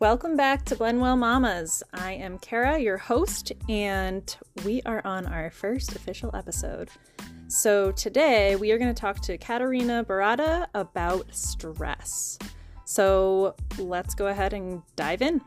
Welcome back to Blendwell Mamas. I am Kara, your host, and we are on our first official episode. So, today we are going to talk to Katerina Baratta about stress. So, let's go ahead and dive in.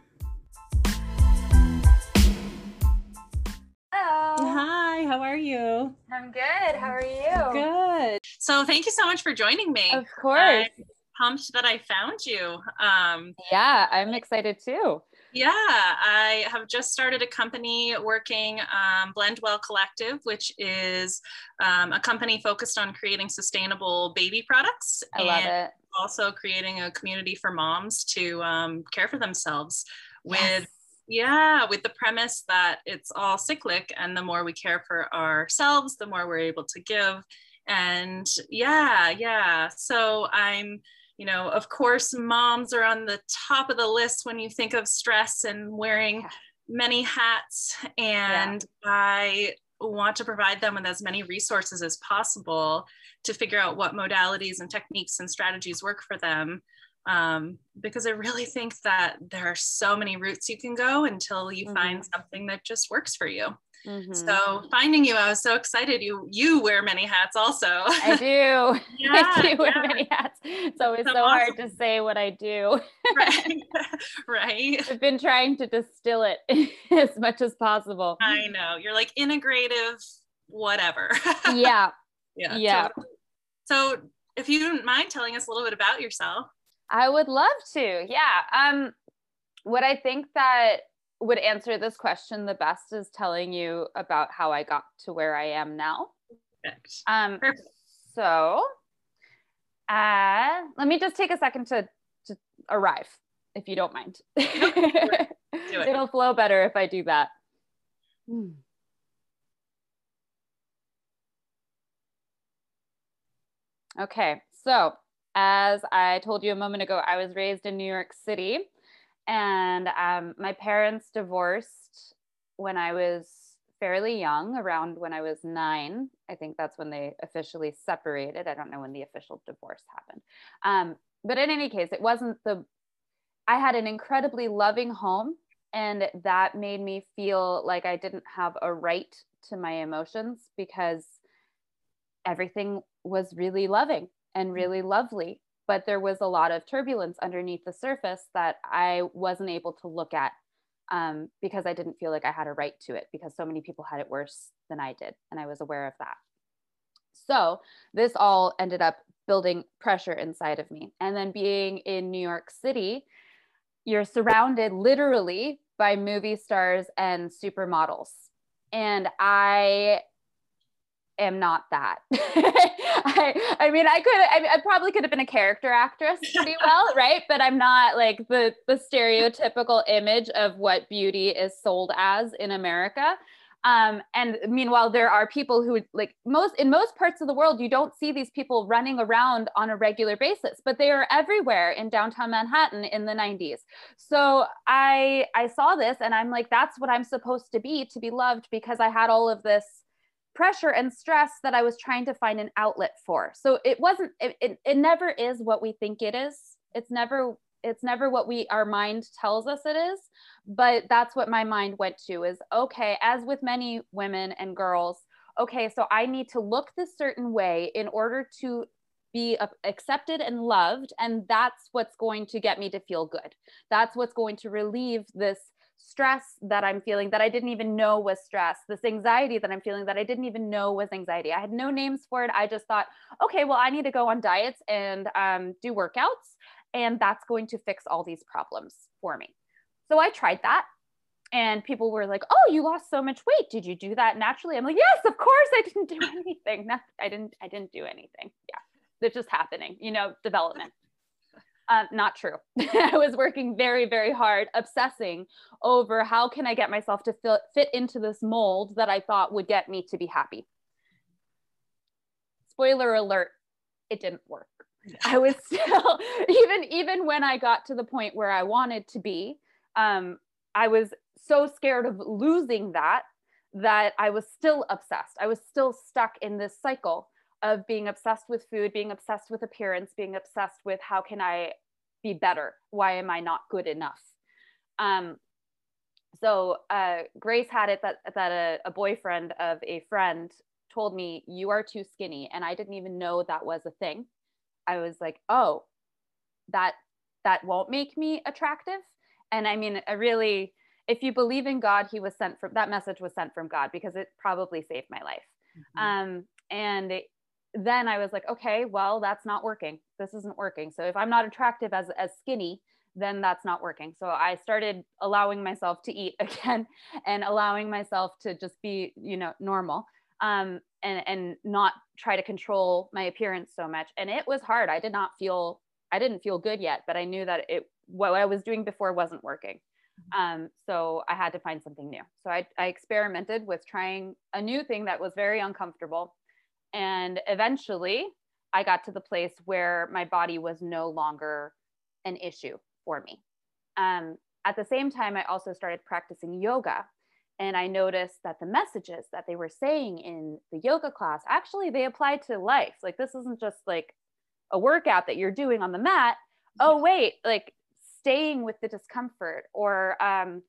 Hello. Hi, how are you? I'm good. How are you? Good. So, thank you so much for joining me. Of course. I'm pumped that I found you. Um, yeah, I'm excited too. Yeah, I have just started a company working um, Blendwell Collective, which is um, a company focused on creating sustainable baby products. I love it. Also, creating a community for moms to um, care for themselves with. Yes. Yeah, with the premise that it's all cyclic, and the more we care for ourselves, the more we're able to give. And yeah, yeah. So I'm you know, of course, moms are on the top of the list when you think of stress and wearing many hats. And I want to provide them with as many resources as possible to figure out what modalities and techniques and strategies work for them. Um, because I really think that there are so many routes you can go until you find something that just works for you. Mhm. So finding you, I was so excited. You you wear many hats also. I do. Yeah, I do wear yeah. many hats. It's always So so hard to say what I do. right. right. I've been trying to distill it as much as possible. I know. You're like integrative, whatever. Yeah. yeah. Yeah. totally. So if you don't mind telling us a little bit about yourself. I would love to. Yeah. Um what I think that would answer this question the best is telling you about how I got to where I am now. Perfect. Um, Perfect. so uh, let me just take a second to, to arrive, if you don't mind. it. It'll flow better if I do that. Hmm. Okay, so as I told you a moment ago, I was raised in New York City, and um, my parents divorced when I was fairly young, around when I was nine. I think that's when they officially separated. I don't know when the official divorce happened. Um, but in any case, it wasn't the, I had an incredibly loving home, and that made me feel like I didn't have a right to my emotions because everything was really loving and really lovely. But there was a lot of turbulence underneath the surface that I wasn't able to look at um, because I didn't feel like I had a right to it because so many people had it worse than I did. And I was aware of that. So this all ended up building pressure inside of me. And then being in New York City, you're surrounded literally by movie stars and supermodels. And I am not that. I, I mean, I could, I, I probably could have been a character actress pretty well, right? But I'm not like the the stereotypical image of what beauty is sold as in America. Um, and meanwhile, there are people who like most in most parts of the world, you don't see these people running around on a regular basis, but they are everywhere in downtown Manhattan in the 90s. So I I saw this and I'm like, that's what I'm supposed to be to be loved because I had all of this pressure and stress that I was trying to find an outlet for. So it wasn't it, it, it never is what we think it is. It's never it's never what we our mind tells us it is, but that's what my mind went to is okay, as with many women and girls, okay, so I need to look this certain way in order to be accepted and loved and that's what's going to get me to feel good. That's what's going to relieve this stress that I'm feeling that I didn't even know was stress, this anxiety that I'm feeling that I didn't even know was anxiety. I had no names for it. I just thought, okay, well, I need to go on diets and um, do workouts, and that's going to fix all these problems for me. So I tried that. And people were like, "Oh, you lost so much weight. Did you do that naturally?" I'm like, "Yes, of course. I didn't do anything. I didn't. I didn't do anything. Yeah, it's just happening. You know, development." Uh, not true. I was working very, very hard, obsessing over how can I get myself to fit, fit into this mold that I thought would get me to be happy. Spoiler alert, it didn't work. I was still, even, even when I got to the point where I wanted to be, um, I was so scared of losing that, that I was still obsessed. I was still stuck in this cycle of being obsessed with food, being obsessed with appearance, being obsessed with how can I be better? Why am I not good enough? Um, so uh, Grace had it that that a, a boyfriend of a friend told me you are too skinny, and I didn't even know that was a thing. I was like, oh, that that won't make me attractive. And I mean, I really, if you believe in God, He was sent from that message was sent from God because it probably saved my life. Mm-hmm. Um, and then I was like, okay, well, that's not working. This isn't working. So if I'm not attractive as as skinny, then that's not working. So I started allowing myself to eat again and allowing myself to just be, you know, normal um, and, and not try to control my appearance so much. And it was hard. I did not feel, I didn't feel good yet, but I knew that it, what I was doing before wasn't working. Mm-hmm. Um, so I had to find something new. So I, I experimented with trying a new thing that was very uncomfortable. And eventually I got to the place where my body was no longer an issue for me. Um, at the same time, I also started practicing yoga. And I noticed that the messages that they were saying in the yoga class actually they apply to life. Like this isn't just like a workout that you're doing on the mat. Oh, wait, like staying with the discomfort or um,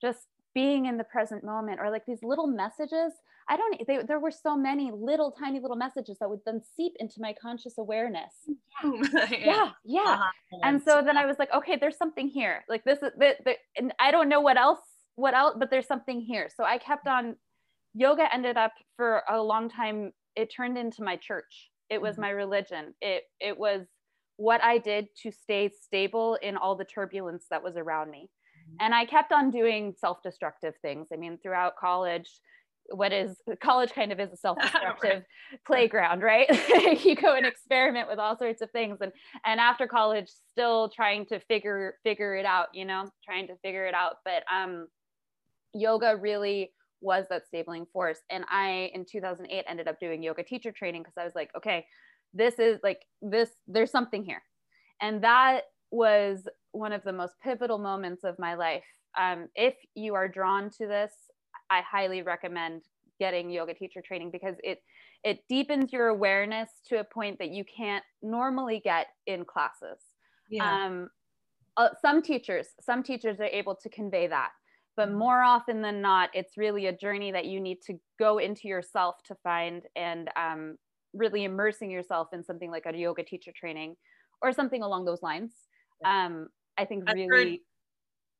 just being in the present moment or like these little messages i don't they, there were so many little tiny little messages that would then seep into my conscious awareness. Yeah. Yeah, yeah. Uh-huh. and so then i was like okay there's something here. Like this is the, the, and i don't know what else what else but there's something here. So i kept on yoga ended up for a long time it turned into my church. It was mm-hmm. my religion. It it was what i did to stay stable in all the turbulence that was around me and I kept on doing self destructive things. I mean, throughout college, what is college kind of is a self-destructive right. playground right? You go and experiment with all sorts of things. And and after college still trying to figure figure it out you know trying to figure it out. But um yoga really was that stabling force. And i in 2008 ended up doing yoga teacher training because i was like okay this is like this there's something here. And that was one of the most pivotal moments of my life. Um, if you are drawn to this, I highly recommend getting yoga teacher training because it it deepens your awareness to a point that you can't normally get in classes. Yeah. Um, uh, some teachers, some teachers are able to convey that, but mm-hmm. more often than not, it's really a journey that you need to go into yourself to find and um, really immersing yourself in something like a yoga teacher training or something along those lines um, I think I've really. Heard,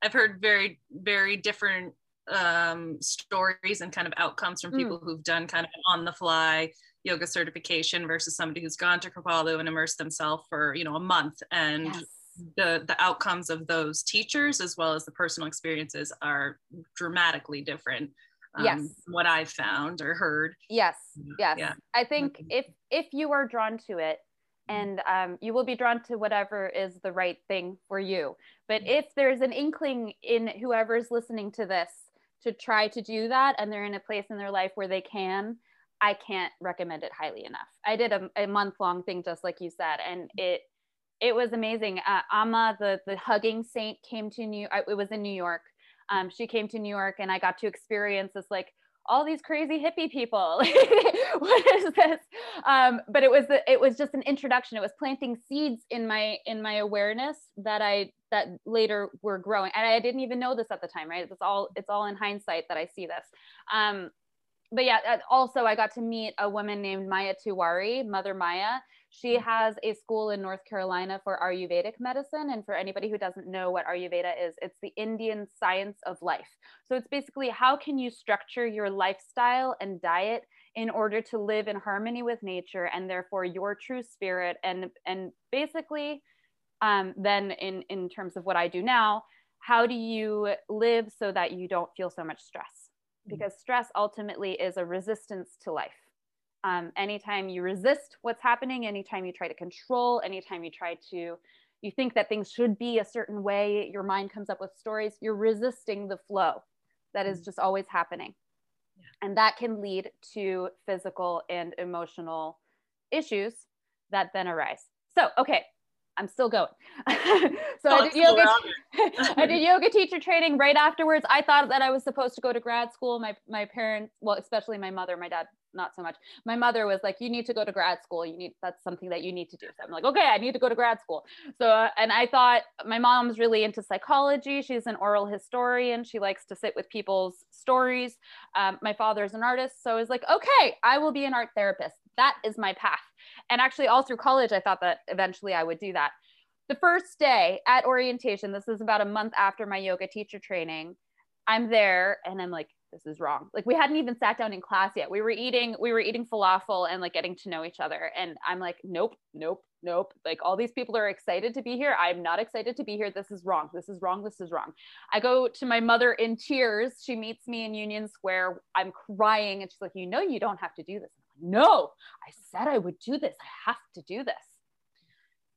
I've heard very, very different um, stories and kind of outcomes from hmm. people mm. who've done kind of on the fly yoga certification versus somebody who's gone to Kripalu and immersed themselves for you know a month and yes. the the outcomes of those teachers as well as the personal experiences are dramatically different um, yes what I've found or heard yes yes yeah. I think mm-hmm. if if you are drawn to it and um, you will be drawn to whatever is the right thing for you. But mm-hmm. if there's an inkling in whoever's listening to this to try to do that and they're in a place in their life where they can, I can't recommend it highly enough. I did a, a month long thing just like you said, and it it was amazing. Uh, Amma, the the hugging saint, came to New. It was in New York. Um, she came to New York, and I got to experience this like all these crazy hippie people. What is this? Um, but it was it was just an introduction. It was planting seeds in my in my awareness that i that later were growing. And i didn't even know this at the time right? It's all it's all in hindsight that i see this. Um, but yeah also i got to meet a woman named maya tiwari mother maya she has a school in North Carolina for Ayurvedic medicine. And for anybody who doesn't know what Ayurveda is, it's the Indian science of life. So it's basically how can you structure your lifestyle and diet in order to live in harmony with nature and therefore your true spirit and and basically um, then in in terms of what I do now, how do you live so that you don't feel so much stress? Mm. Because stress ultimately is a resistance to life um, anytime you resist what's happening, anytime you try to control, anytime you try to, you think that things should be a certain way, your mind comes up with stories, you're resisting the flow that is mm. just always happening. Yeah. And that can lead to physical and emotional issues that then arise. So, okay, I'm still going. so I did yoga. I did yoga teacher training right afterwards. I thought that I was supposed to go to grad school. My my parents, well, especially my mother, my dad not so much. My mother was like, you need to go to grad school. You need, that's something that you need to do. So I'm like, okay, I need to go to grad school. So, uh, and I thought my mom's really into psychology. She's an oral historian. She likes to sit with people's stories. Um, my father's an artist. So I was like, okay, I will be an art therapist. That is my path. And actually all through college, I thought that eventually I would do that. The first day at orientation, this is about a month after my yoga teacher training, I'm there and I'm like, this is wrong. Like we hadn't even sat down in class yet. We were eating, we were eating falafel and like getting to know each other. And I'm like, nope, nope, nope. Like all these people are excited to be here. I'm not excited to be here. This is wrong. This is wrong. This is wrong. I go to my mother in tears. She meets me in Union Square. I'm crying and she's like, you know, you don't have to do this. I'm like, no, I said I would do this. I have to do this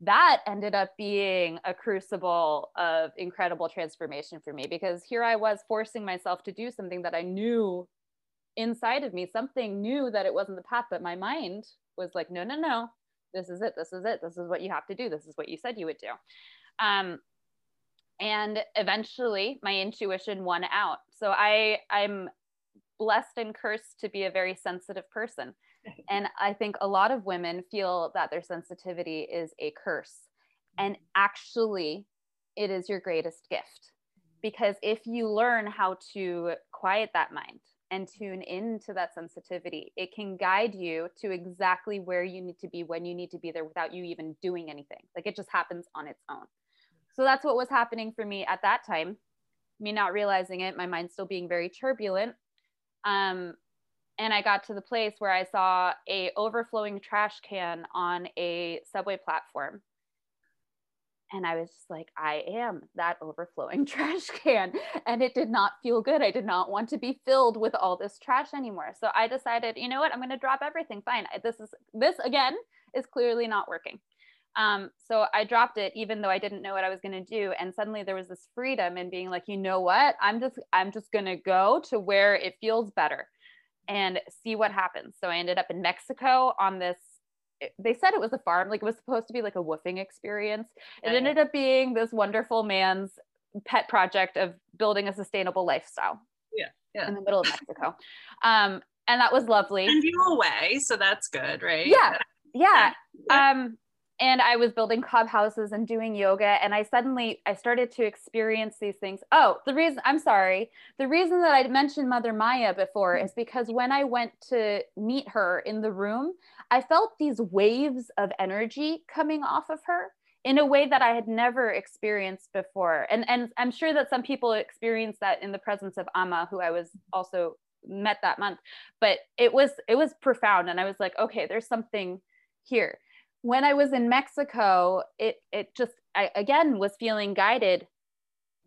that ended up being a crucible of incredible transformation for me because here I was forcing myself to do something that I knew inside of me, something knew that it wasn't the path, but my mind was like, no, no, no, this is it, this is it, this is what you have to do, this is what you said you would do. Um, and eventually my intuition won out. So I I'm blessed and cursed to be a very sensitive person and I think a lot of women feel that their sensitivity is a curse. And actually, it is your greatest gift. Because if you learn how to quiet that mind and tune into that sensitivity, it can guide you to exactly where you need to be when you need to be there without you even doing anything. Like it just happens on its own. So that's what was happening for me at that time. Me not realizing it, my mind still being very turbulent. Um, and I got to the place where I saw a overflowing trash can on a subway platform. And I was just like, I am that overflowing trash can. And it did not feel good. I did not want to be filled with all this trash anymore. So I decided, you know what? I'm going to drop everything. Fine. This is, this again is clearly not working. Um, so I dropped it, even though I didn't know what I was going to do. And suddenly there was this freedom in being like, you know what? I'm just, I'm just going to go to where it feels better and see what happens. So I ended up in Mexico on this. They said it was a farm, like it was supposed to be like a woofing experience. It ended up being this wonderful man's pet project of building a sustainable lifestyle. Yeah, yeah. In the middle of Mexico, um, and that was lovely. And you away, so that's good, right? Yeah, yeah. yeah. Um, and i was building club houses and doing yoga and i suddenly i started to experience these things. Oh the reason i'm sorry. The reason that i mentioned mother maya before mm-hmm. is because when i went to meet her in the room i felt these waves of energy coming off of her in a way that i had never experienced before. And and i'm sure that some people experience that in the presence of amma who i was also met that month. But it was it was profound and i was like okay there's something here when I was in Mexico, it it just I again was feeling guided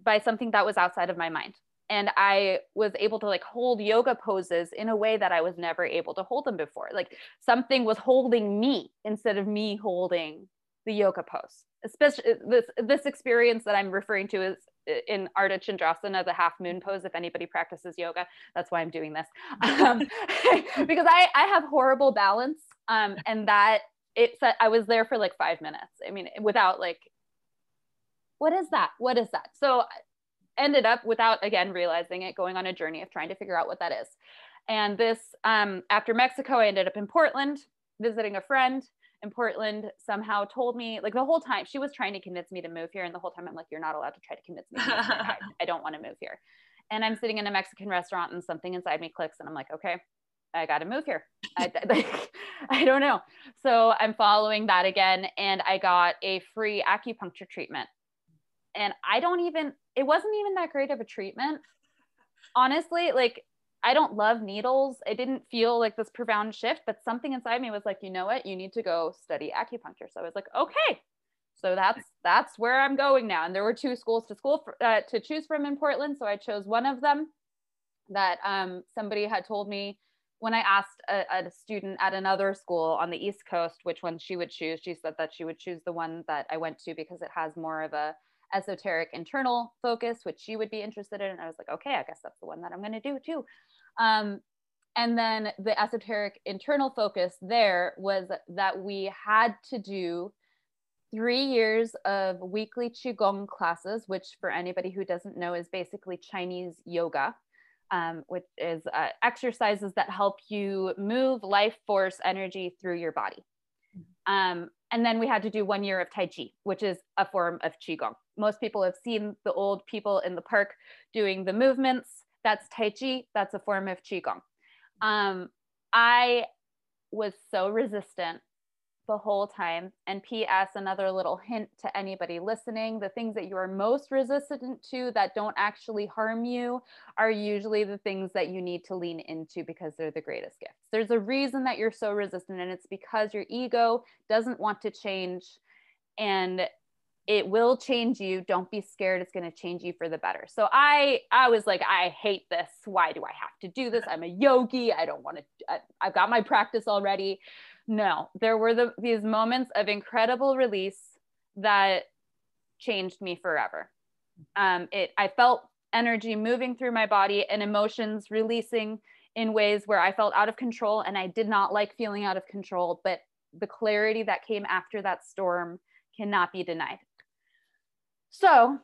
by something that was outside of my mind. And I was able to like hold yoga poses in a way that I was never able to hold them before. Like something was holding me instead of me holding the yoga pose. Especially this this experience that I'm referring to is in Ardha Chandrasana, the half moon pose. If anybody practices yoga, that's why I'm doing this. Um, because I, I have horrible balance. Um, and that it said I was there for like five minutes. I mean, without like, what is that? What is that? So I ended up without again realizing it, going on a journey of trying to figure out what that is. And this, um, after Mexico, I ended up in Portland visiting a friend in Portland somehow told me like the whole time she was trying to convince me to move here. And the whole time I'm like, you're not allowed to try to convince me. To I, I don't want to move here. And I'm sitting in a Mexican restaurant and something inside me clicks and I'm like, okay, I got to move here. I, like, I don't know. So I'm following that again. And I got a free acupuncture treatment. And I don't even, it wasn't even that great of a treatment. Honestly, like, I don't love needles. It didn't feel like this profound shift, but something inside me was like, you know what? You need to go study acupuncture. So I was like, okay. So that's that's where I'm going now. And there were two schools to school for, uh, to choose from in Portland. So I chose one of them that um, somebody had told me when I asked a, a, student at another school on the East Coast which one she would choose, she said that she would choose the one that I went to because it has more of a esoteric internal focus, which she would be interested in. And I was like, okay, I guess that's the one that I'm going to do too. Um, and then the esoteric internal focus there was that we had to do three years of weekly qigong classes, which for anybody who doesn't know is basically Chinese yoga um, which is uh, exercises that help you move life force energy through your body. Um, and then we had to do one year of Tai Chi, which is a form of Qigong. Most people have seen the old people in the park doing the movements. That's Tai Chi, that's a form of Qigong. Um, I was so resistant the whole time. And P.S., another little hint to anybody listening the things that you are most resistant to that don't actually harm you are usually the things that you need to lean into because they're the greatest gifts. There's a reason that you're so resistant, and it's because your ego doesn't want to change. And it will change you don't be scared it's going to change you for the better so i i was like i hate this why do i have to do this i'm a yogi i don't want to i've got my practice already no there were the, these moments of incredible release that changed me forever. Um, it i felt energy moving through my body and emotions releasing in ways where i felt out of control and i did not like feeling out of control but the clarity that came after that storm cannot be denied. So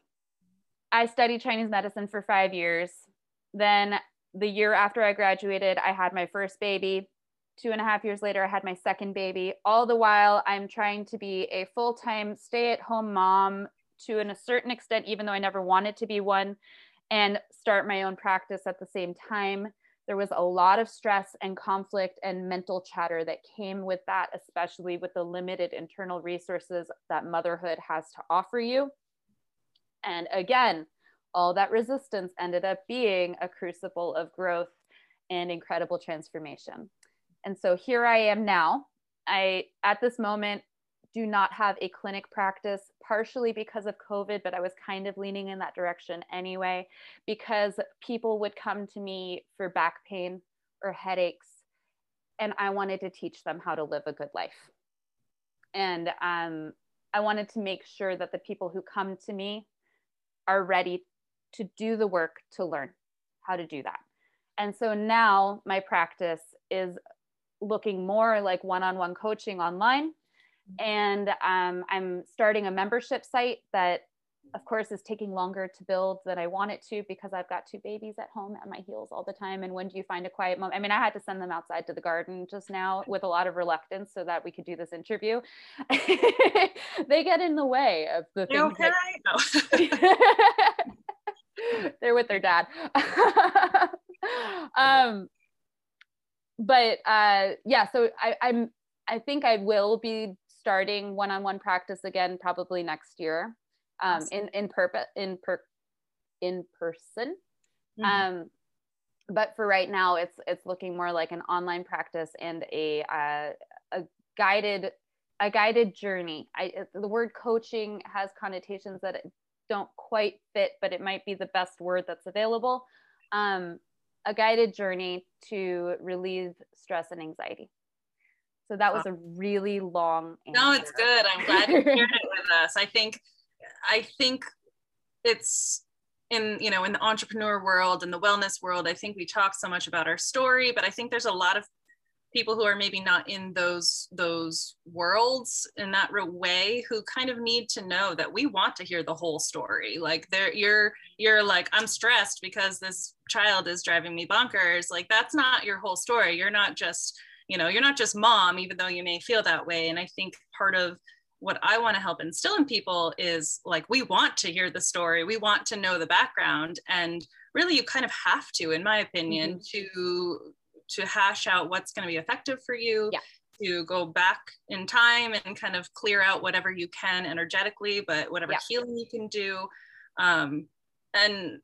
i studied chinese medicine for five years. Then the year after i graduated i had my first baby Two and a half years later, I had my second baby. All the while, I'm trying to be a full time stay at home mom to an, a certain extent, even though I never wanted to be one, and start my own practice at the same time. There was a lot of stress and conflict and mental chatter that came with that, especially with the limited internal resources that motherhood has to offer you. And again, all that resistance ended up being a crucible of growth and incredible transformation. And so here I am now. I, at this moment, do not have a clinic practice, partially because of COVID, but I was kind of leaning in that direction anyway, because people would come to me for back pain or headaches, and I wanted to teach them how to live a good life. And um, I wanted to make sure that the people who come to me are ready to do the work to learn how to do that. And so now my practice is looking more like one-on-one coaching online. Mm-hmm. and um, i'm starting a membership site that of course is taking longer to build than i want it to because i've got two babies at home at my heels all the time. And when do you find a quiet moment i mean i had to send them outside to the garden just now with a lot of reluctance so that we could do this interview. They get in the way of the things okay? that- they're with their dad. Um but uh, yeah, so I, I'm I think I will be starting one-on-one practice again probably next year, um, awesome. in in purpose in per in person. Mm-hmm. Um, but for right now, it's it's looking more like an online practice and a uh, a guided a guided journey. I the word coaching has connotations that don't quite fit, but it might be the best word that's available. Um, a guided journey to relieve stress and anxiety. So that was a really long answer. No, it's good. I'm glad you shared it with us. I think I think it's in you know in the entrepreneur world and the wellness world i think we talk so much about our story but i think there's a lot of people who are maybe not in those those worlds in that way who kind of need to know that we want to hear the whole story. Like there you're you're like i'm stressed because this child is driving me bonkers. Like that's not your whole story. You're not just you know you're not just mom even though you may feel that way. And i think part of what i want to help instill in people is like we want to hear the story. We want to know the background. And really you kind of have to in my opinion mm-hmm. to to hash out what's going to be effective for you yeah. to go back in time and kind of clear out whatever you can energetically but whatever yeah. healing you can do um, and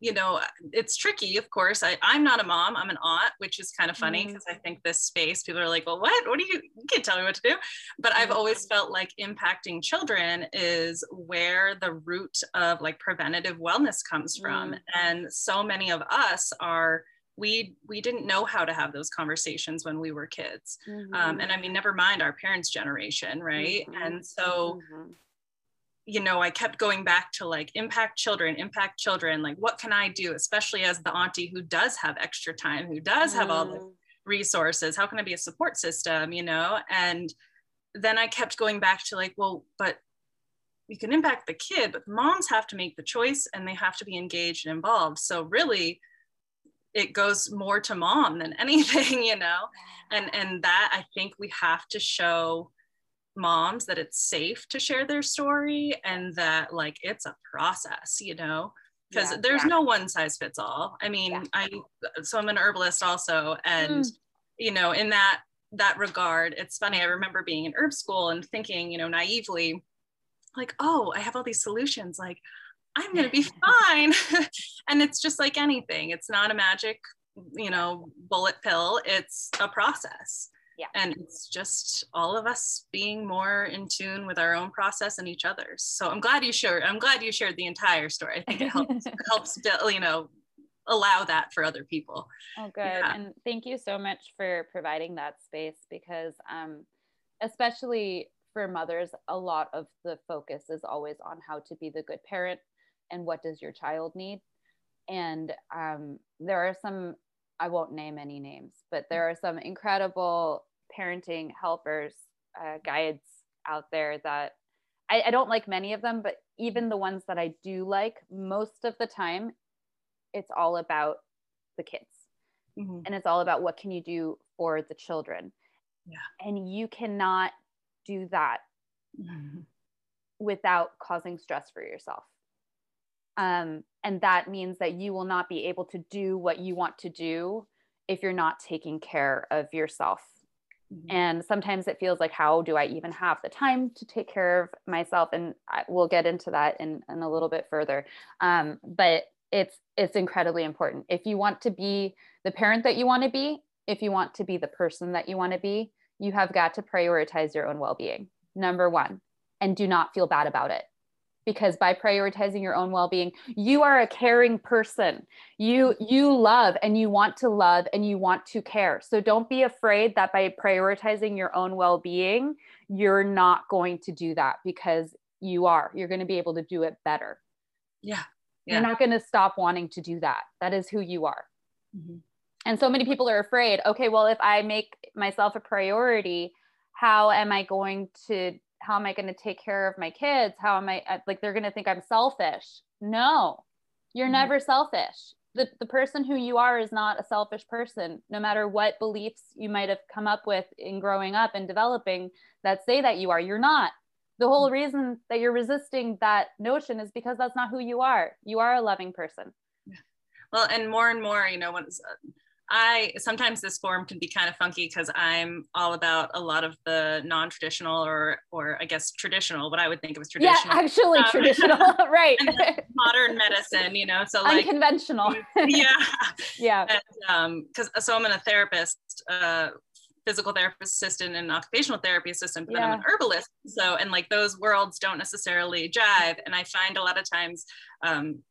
you know it's tricky of course I, i'm not a mom i'm an aunt which is kind of funny because mm. i think this space people are like well what what do you you can't tell me what to do but i've mm. always felt like impacting children is where the root of like preventative wellness comes from mm. and so many of us are we we didn't know how to have those conversations when we were kids mm-hmm. um, and i mean never mind our parents generation right mm-hmm. and so mm-hmm. you know i kept going back to like impact children impact children like what can i do especially as the auntie who does have extra time who does have all the mm-hmm. resources how can i be a support system you know and then i kept going back to like well but we can impact the kid but moms have to make the choice and they have to be engaged and involved so really it goes more to mom than anything you know and and that i think we have to show moms that it's safe to share their story and that like it's a process you know because yeah, there's yeah. no one size fits all i mean yeah. i so i'm an herbalist also and mm. you know in that that regard it's funny i remember being in herb school and thinking you know naively like oh i have all these solutions like i'm going to be fine and it's just like anything it's not a magic you know bullet pill it's a process yeah. And it's just all of us being more in tune with our own process and each other's. So I'm glad you shared, I'm glad you shared the entire story. I think it helps, helps, you know, allow that for other people. Oh, good. Yeah. And thank you so much for providing that space because, um, especially for mothers, a lot of the focus is always on how to be the good parent and what does your child need. And um, there are some I won't name any names, but there are some incredible parenting helpers, uh, guides out there that I, I don't like many of them, but even the ones that I do like, most of the time, it's all about the kids. Mm-hmm. And it's all about what can you do for the children. Yeah. And you cannot do that mm-hmm. without causing stress for yourself. Um, and that means that you will not be able to do what you want to do if you're not taking care of yourself. Mm-hmm. And sometimes it feels like, how do I even have the time to take care of myself? And I, we'll get into that in, in a little bit further. Um, but it's it's incredibly important. If you want to be the parent that you want to be, if you want to be the person that you want to be, you have got to prioritize your own well-being. Number one, and do not feel bad about it because by prioritizing your own well-being you are a caring person. You you love and you want to love and you want to care. So don't be afraid that by prioritizing your own well-being you're not going to do that because you are. You're going to be able to do it better. Yeah, yeah. you're not going to stop wanting to do that. That is who you are. Mm-hmm. and so many people are afraid okay well if i make myself a priority how am i going to how am I going to take care of my kids? How am I uh, like they're going to think I'm selfish? No, you're mm-hmm. never selfish. The, the person who you are is not a selfish person, no matter what beliefs you might have come up with in growing up and developing that say that you are. You're not. The whole mm-hmm. reason that you're resisting that notion is because that's not who you are. You are a loving person. Well, and more and more, you know, when I sometimes this form can be kind of funky because I'm all about a lot of the non-traditional or or I guess traditional, what I would think of as traditional. Yeah, actually um, traditional, right. modern medicine, you know, so like unconventional. yeah, yeah. Because um, so I'm in a therapist, uh, physical therapist assistant and occupational therapy assistant, but yeah. then I'm an herbalist. So and like those worlds don't necessarily jive, and I find a lot of times. Um,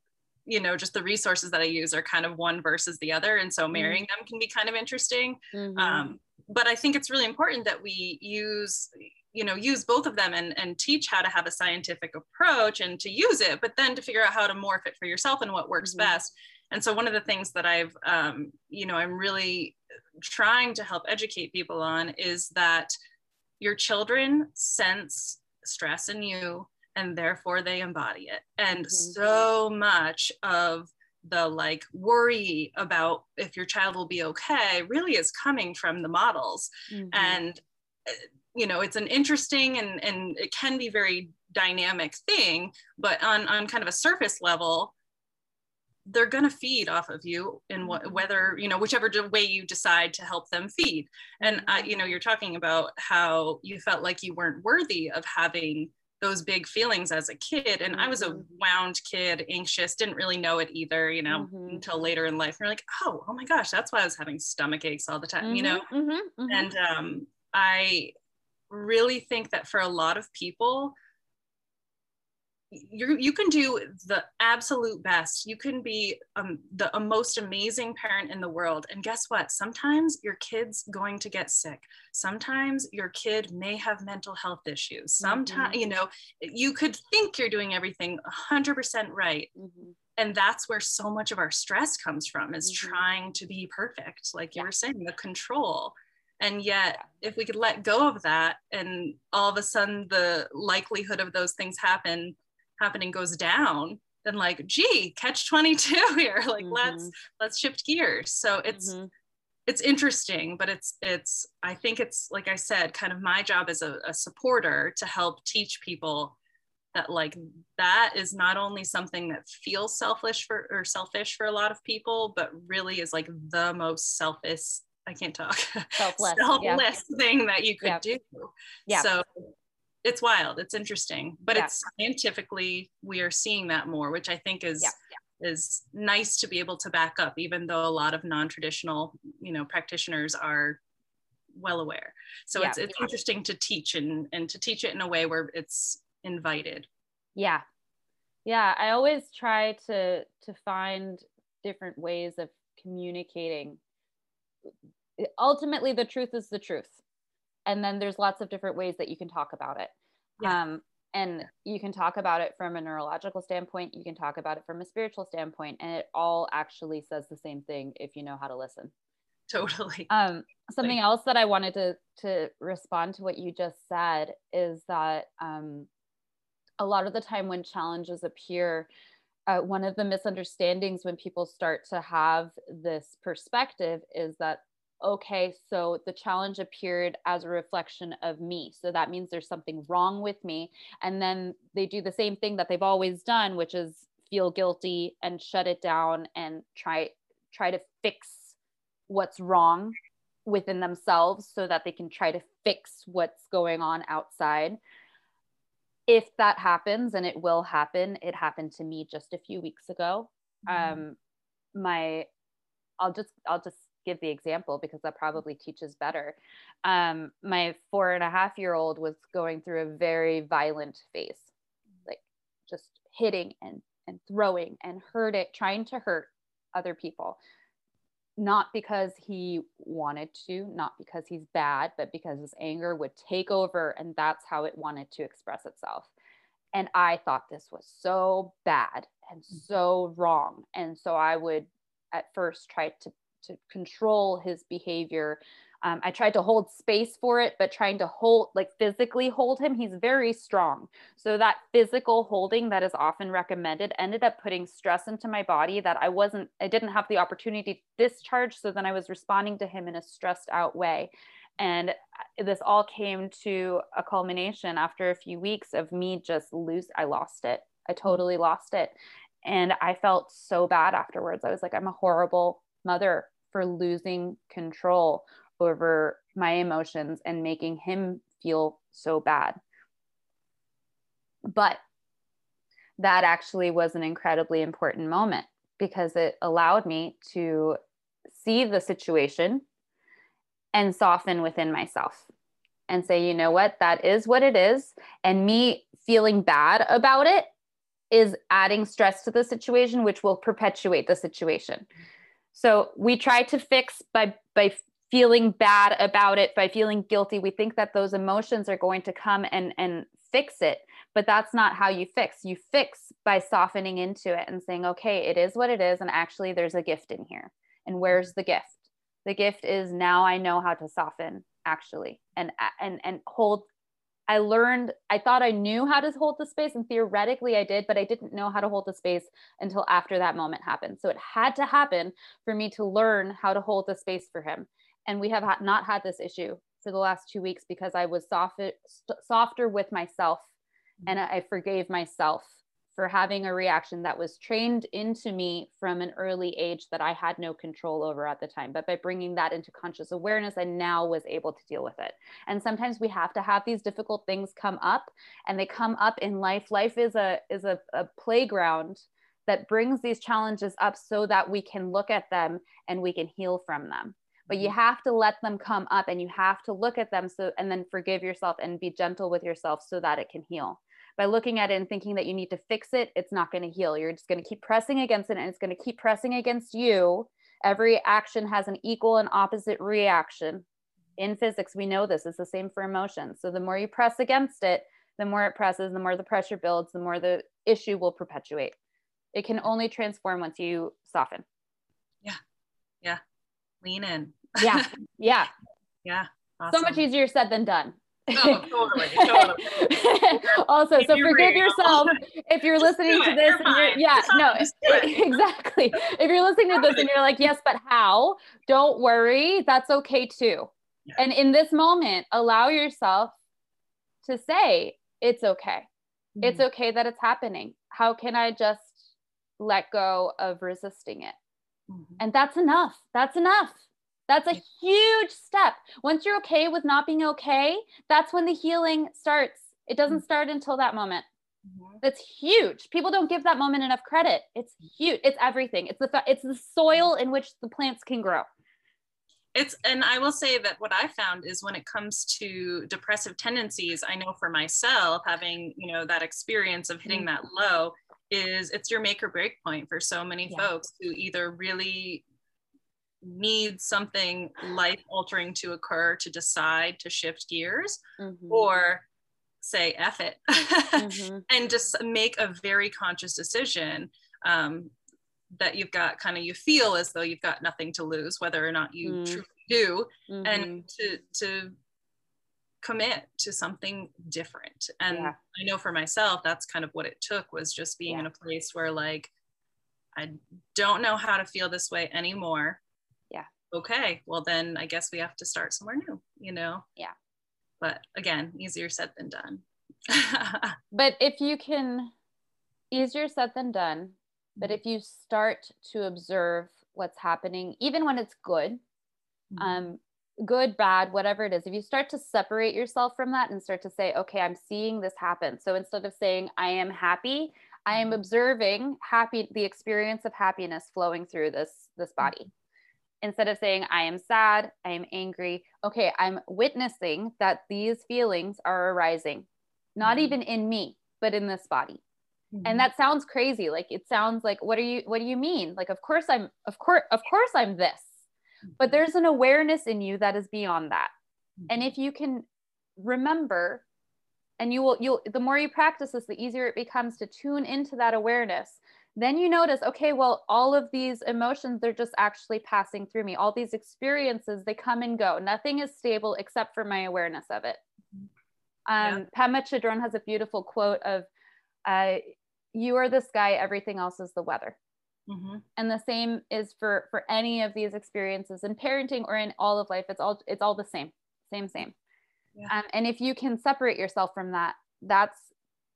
you know just the resources that i use are kind of one versus the other and so mm-hmm. marrying mm-hmm. them can be kind of interesting mm-hmm. um, but i think it's really important that we use you know use both of them and, and teach how to have a scientific approach and to use it but then to figure out how to morph it for yourself and what works mm-hmm. best and so one of the things that i've um, you know i'm really trying to help educate people on is that your children sense stress in you and therefore they embody it. And mm-hmm. so much of the like worry about if your child will be okay really is coming from the models. Mm-hmm. And, uh, you know, it's an interesting and, and it can be very dynamic thing, but on, on kind of a surface level, they're going to feed off of you in what, mm-hmm. whether you know whichever way you decide to help them feed and uh, you know you're talking about how you felt like you weren't worthy of having those big feelings as a kid. And mm-hmm. I was a mm-hmm. wound kid, anxious, didn't really know it either, you know, mm-hmm. until later in life. And you're like, oh, oh my gosh, that's why I was having stomach aches all the time, mm-hmm. you know? Mm-hmm. Mm-hmm. And um, I really think that for a lot of people, you you can do the absolute best. You can be um, the most amazing parent in the world. And guess what? Sometimes your kid's going to get sick. Sometimes your kid may have mental health issues. Sometimes, mm-hmm. you know, you could think you're doing everything 100% right. Mm-hmm. And that's where so much of our stress comes from is mm-hmm. trying to be perfect. Like you yeah. were saying, the control. And yet, if we could let go of that and all of a sudden the likelihood of those things happen happening goes down then like gee catch 22 here like mm-hmm. let's let's shift gears so it's mm-hmm. it's interesting but it's it's i think it's like i said kind of my job as a, a supporter to help teach people that like that is not only something that feels selfish for or selfish for a lot of people but really is like the most selfish i can't talk selfless, selfless yeah. thing that you could yeah. do yeah so it's wild it's interesting but yeah. it's scientifically we are seeing that more which i think is yeah. is nice to be able to back up even though a lot of non-traditional you know practitioners are well aware so yeah. it's it's interesting to teach and and to teach it in a way where it's invited yeah yeah i always try to to find different ways of communicating ultimately the truth is the truth and then there's lots of different ways that you can talk about it. Yeah. um, and you can talk about it from a neurological standpoint you can talk about it from a spiritual standpoint and it all actually says the same thing if you know how to listen. Totally. Um, something else that i wanted to to respond to what you just said is that um, a lot of the time when challenges appear uh, one of the misunderstandings when people start to have this perspective is that okay, so the challenge appeared as a reflection of me. So that means there's something wrong with me. And then they do the same thing that they've always done, which is feel guilty and shut it down and try try to fix what's wrong within themselves so that they can try to fix what's going on outside. If that happens, and it will happen, it happened to me just a few weeks ago. Mm-hmm. Um, my, I'll just, I'll just give the example because that mm-hmm. probably teaches better. Um, my four and a half year old was going through a very violent phase, mm-hmm. like just hitting and, and throwing and hurt it, trying to hurt other people. Not because he wanted to, not because he's bad, but because his anger would take over and that's how it wanted to express itself. And I thought this was so bad and mm-hmm. so wrong. And so I would at first try to to control his behavior. Um, I tried to hold space for it, but trying to hold, like physically hold him, he's very strong. So that physical holding that is often recommended ended up putting stress into my body that I wasn't, I didn't have the opportunity to discharge. So then I was responding to him in a stressed out way. And uh, this all came to a culmination after a few weeks of me just lose, I lost it. I totally lost it. And I felt so bad afterwards. I was like, I'm a horrible mother for losing control over my emotions and making him feel so bad. But that actually was an incredibly important moment because it allowed me to see the situation and soften within myself and say, you know what, that is what it is. And me feeling bad about it is adding stress to the situation, which will perpetuate the situation. So we try to fix by by feeling bad about it, by feeling guilty. We think that those emotions are going to come and and fix it, but that's not how you fix. You fix by softening into it and saying, "Okay, it is what it is and actually there's a gift in here." And where's the gift? The gift is now I know how to soften actually and and and hold I learned, I thought I knew how to hold the space, and theoretically I did, but I didn't know how to hold the space until after that moment happened. So it had to happen for me to learn how to hold the space for him. And we have not had this issue for the last two weeks because I was soft, softer with myself and mm-hmm. I forgave myself for having a reaction that was trained into me from an early age that I had no control over at the time. But by bringing that into conscious awareness, I now was able to deal with it. And sometimes we have to have these difficult things come up, and they come up in life. Life is a is a, a playground that brings these challenges up so that we can look at them and we can heal from them but you mm-hmm. have to let them come up and you have to look at them so and then forgive yourself and be gentle with yourself so that it can heal by looking at it and thinking that you need to fix it, it's not going to heal. You're just going to keep pressing against it and it's going to keep pressing against you. Every action has an equal and opposite reaction. In physics, we know this. It's the same for emotions. So the more you press against it, the more it presses, the more the pressure builds, the more the issue will perpetuate. It can only transform once you soften. Yeah. Yeah. Lean in. yeah. Yeah. Yeah. Awesome. So much easier said than done Oh, totally, totally. also, so forgive yourself if you're listening to this. And you're, yeah, no, exactly. If you're listening to this and you're like, yes, but how? Don't worry. That's okay too. Yeah. And in this moment, allow yourself to say, it's okay. Mm-hmm. It's okay that it's happening. How can I just let go of resisting it? Mm-hmm. And that's enough. That's enough. That's a huge step. Once you're okay with not being okay, that's when the healing starts. It doesn't mm-hmm. start until that moment. Mm-hmm. That's huge. People don't give that moment enough credit. It's huge. It's everything. It's the it's the soil in which the plants can grow. It's and I will say that what I found is when it comes to depressive tendencies, I know for myself having, you know, that experience of hitting mm-hmm. that low is it's your make or break point for so many yeah. folks who either really need something life altering to occur to decide to shift gears mm-hmm. or say F it mm-hmm. and just make a very conscious decision um, that you've got kind of you feel as though you've got nothing to lose whether or not you mm. truly do mm-hmm. and to to commit to something different and yeah. i know for myself that's kind of what it took was just being yeah. in a place where like i don't know how to feel this way anymore okay, well then I guess we have to start somewhere new, you know? Yeah. But again, easier said than done. but if you can, easier said than done. But if you start to observe what's happening, even when it's good, mm-hmm. um, good, bad, whatever it is, if you start to separate yourself from that and start to say, okay, I'm seeing this happen. So instead of saying, I am happy, I am mm-hmm. observing happy the experience of happiness flowing through this this body instead of saying i am sad i am angry okay i'm witnessing that these feelings are arising not mm-hmm. even in me but in this body mm-hmm. and that sounds crazy like it sounds like what are you what do you mean like of course i'm of course of course i'm this but mm-hmm. there's an awareness in you that is beyond that mm-hmm. and if you can remember and you will you'll the more you practice this the easier it becomes to tune into that awareness then you notice okay well all of these emotions they're just actually passing through me all these experiences they come and go nothing is stable except for my awareness of it um, yeah. Pema Chodron has a beautiful quote of uh, you are the sky everything else is the weather mm-hmm. and the same is for for any of these experiences in parenting or in all of life it's all it's all the same same same yeah. um, and if you can separate yourself from that that's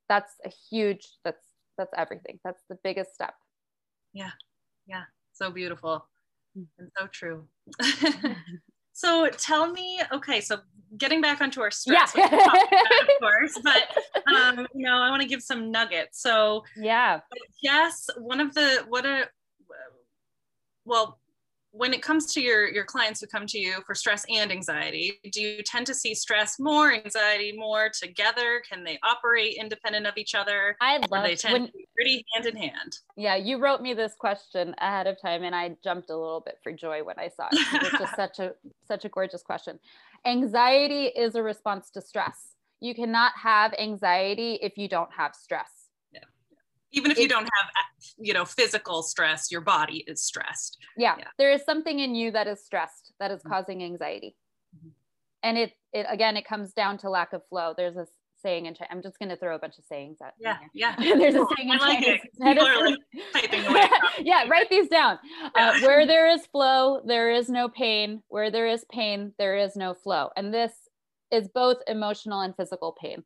that's a huge that's that's everything. That's the biggest step. Yeah. Yeah. So beautiful. Mm. and so true. So tell me okay so getting back onto our stress yeah. of course but um you know i want to give some nuggets. So yeah. Yes one of the what a well when it comes to your your clients who come to you for stress and anxiety do you tend to see stress more anxiety more together? Can they operate independent of each other? I love they tend when, to be pretty hand in hand. Yeah you wrote me this question ahead of time and i jumped a little bit for joy when i saw it it's just such a such a gorgeous question. Anxiety is a response to stress. You cannot have anxiety if you don't have stress even if you don't have you know physical stress your body is stressed yeah, yeah. there is something in you that is stressed that is mm-hmm. causing anxiety mm-hmm. and it it again it comes down to lack of flow there's a saying in China. I'm just going to throw a bunch of sayings at yeah yeah there's a saying in like Chinese. typing away. yeah write these down uh, where there is flow there is no pain where there is pain there is no flow and this is both emotional and physical pain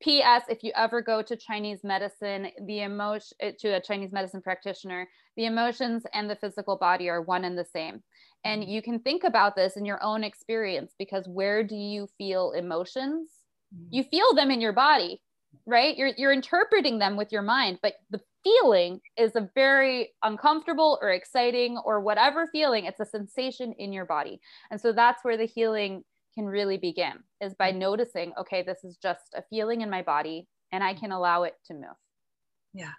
P.S. If you ever go to Chinese medicine, the emotion eh, to a Chinese medicine practitioner, the emotions and the physical body are one and the same. And mm-hmm. you can think about this in your own experience because where do you feel emotions? Mm-hmm. You feel them in your body, right? You're you're interpreting them with your mind, but the feeling is a very uncomfortable or exciting or whatever feeling. It's a sensation in your body, and so that's where the healing can really begin is by mm-hmm. noticing, okay, this is just a feeling in my body and I can allow it to move. Yeah.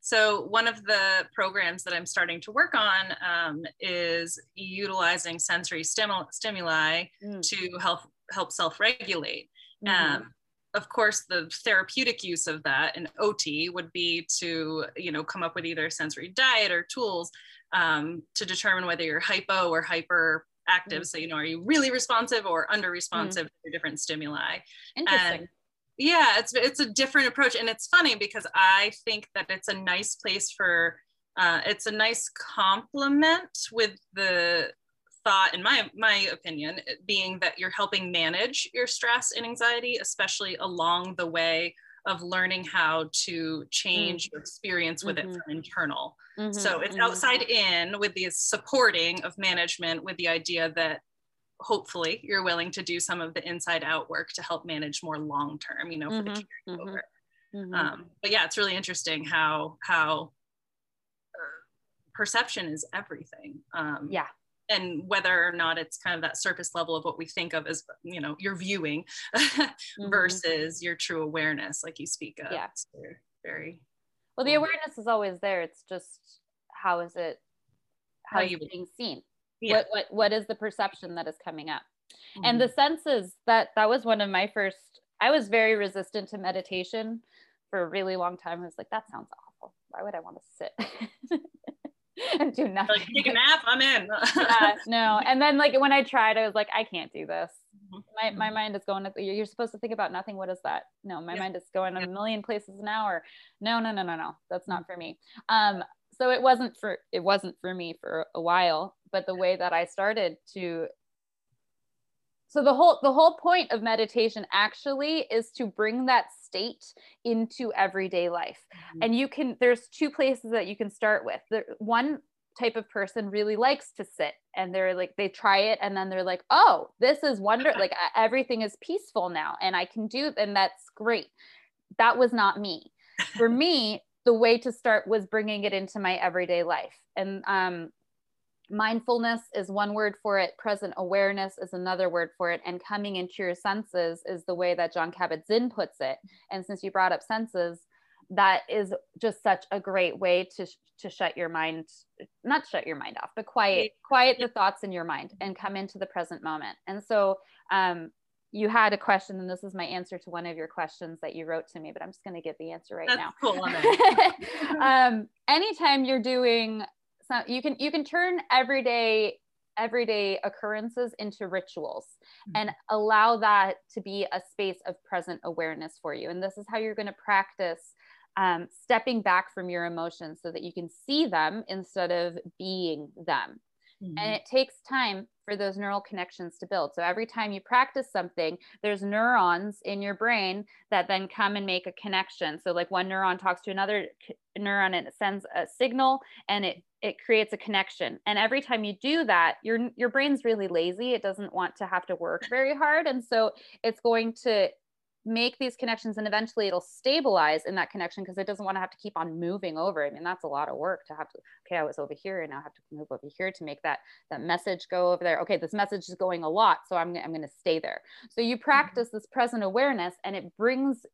So one of the programs that I'm starting to work on um, is utilizing sensory stimuli mm. to help help self-regulate. Mm-hmm. Um, of course, the therapeutic use of that in OT would be to you know come up with either sensory diet or tools um, to determine whether you're hypo or hyper active. Mm. So, you know, are you really responsive or under responsive mm. to different stimuli? Interesting. And yeah, it's it's a different approach, and it's funny because I think that it's a nice place for. Uh, it's a nice complement with the thought, in my my opinion, being that you're helping manage your stress and anxiety, especially along the way of learning how to change mm-hmm. your experience with mm-hmm. it from internal. Mm-hmm. So it's mm-hmm. outside in with the supporting of management with the idea that hopefully you're willing to do some of the inside out work to help manage more long term, you know, for the mm-hmm. over. Mm-hmm. Um, but yeah, it's really interesting how how uh, perception is everything. Um, yeah and whether or not it's kind of that surface level of what we think of as you know your viewing mm-hmm. versus your true awareness like you speak of. Yeah. So very well the awareness is always there. It's just how is it how, how you being seen? Yeah. what, what what is the perception that is coming up? Mm-hmm. and the senses that that was one of my first i was very resistant to meditation for a really long time. I was like that sounds awful. Why would i want to sit and do nothing. Like, take a nap, I'm in. yeah, no. And then like when I tried, I was like, I can't do this. Mm-hmm. My, my mm-hmm. mind is going, you're supposed to think about nothing. What is that? No, my yeah. mind is going a million places an hour. No, no, no, no, no. That's not for me. Um, so it wasn't for, it wasn't for me for a while, but the way that I started to so the whole the whole point of meditation actually is to bring that state into everyday life. Mm-hmm. and you can there's two places that you can start with. The one type of person really likes to sit and they're like they try it and then they're like oh this is wonder like everything is peaceful now and i can do and that's great. That was not me. For me the way to start was bringing it into my everyday life. And um mindfulness is one word for it present awareness is another word for it and coming into your senses is the way that jon kabat-zinn puts it. And since you brought up senses that is just such a great way to to shut your mind not shut your mind off but quiet quiet the thoughts in your mind and come into the present moment. And so um, you had a question and this is my answer to one of your questions that you wrote to me but i'm just going to give the answer right That's now. cool, um, anytime you're doing so you can you can turn everyday everyday occurrences into rituals mm-hmm. and allow that to be a space of present awareness for you and this is how you're going to practice um, stepping back from your emotions so that you can see them instead of being them mm-hmm. and it takes time for those neural connections to build. So every time you practice something, there's neurons in your brain that then come and make a connection. So like one neuron talks to another neuron and it sends a signal and it it creates a connection. And every time you do that, your your brain's really lazy. It doesn't want to have to work very hard and so it's going to make these connections and eventually it'll stabilize in that connection because it doesn't want to have to keep on moving over. I mean, that's a lot of work to have to, okay, I was over here and now I have to move over here to make that, that message go over there. Okay, this message is going a lot. So I'm, I'm going to stay there. So you mm-hmm. practice this present awareness and it brings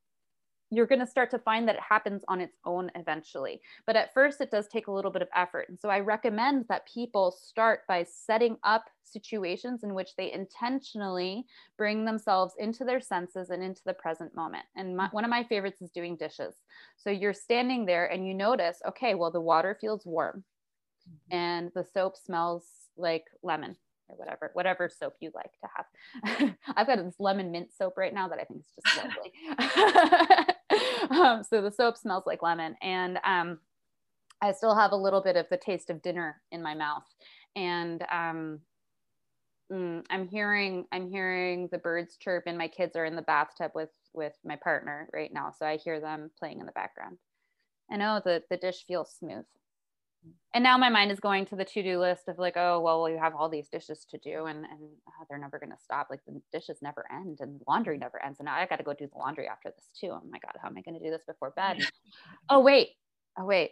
you're going to start to find that it happens on its own eventually. But at first, it does take a little bit of effort. And so I recommend that people start by setting up situations in which they intentionally bring themselves into their senses and into the present moment. And my, one of my favorites is doing dishes. So you're standing there and you notice, okay, well, the water feels warm mm-hmm. and the soap smells like lemon or whatever, whatever soap you like to have. I've got this lemon mint soap right now that I think is just lovely. um, so the soap smells like lemon, and um, I still have a little bit of the taste of dinner in my mouth, and um, mm, I'm hearing I'm hearing the birds chirp, and my kids are in the bathtub with with my partner right now, so I hear them playing in the background. I know the the dish feels smooth and now my mind is going to the to-do list of like oh well you have all these dishes to do and and oh, they're never going to stop like the dishes never end and laundry never ends and now i got to go do the laundry after this too oh my god how am i going to do this before bed oh wait oh wait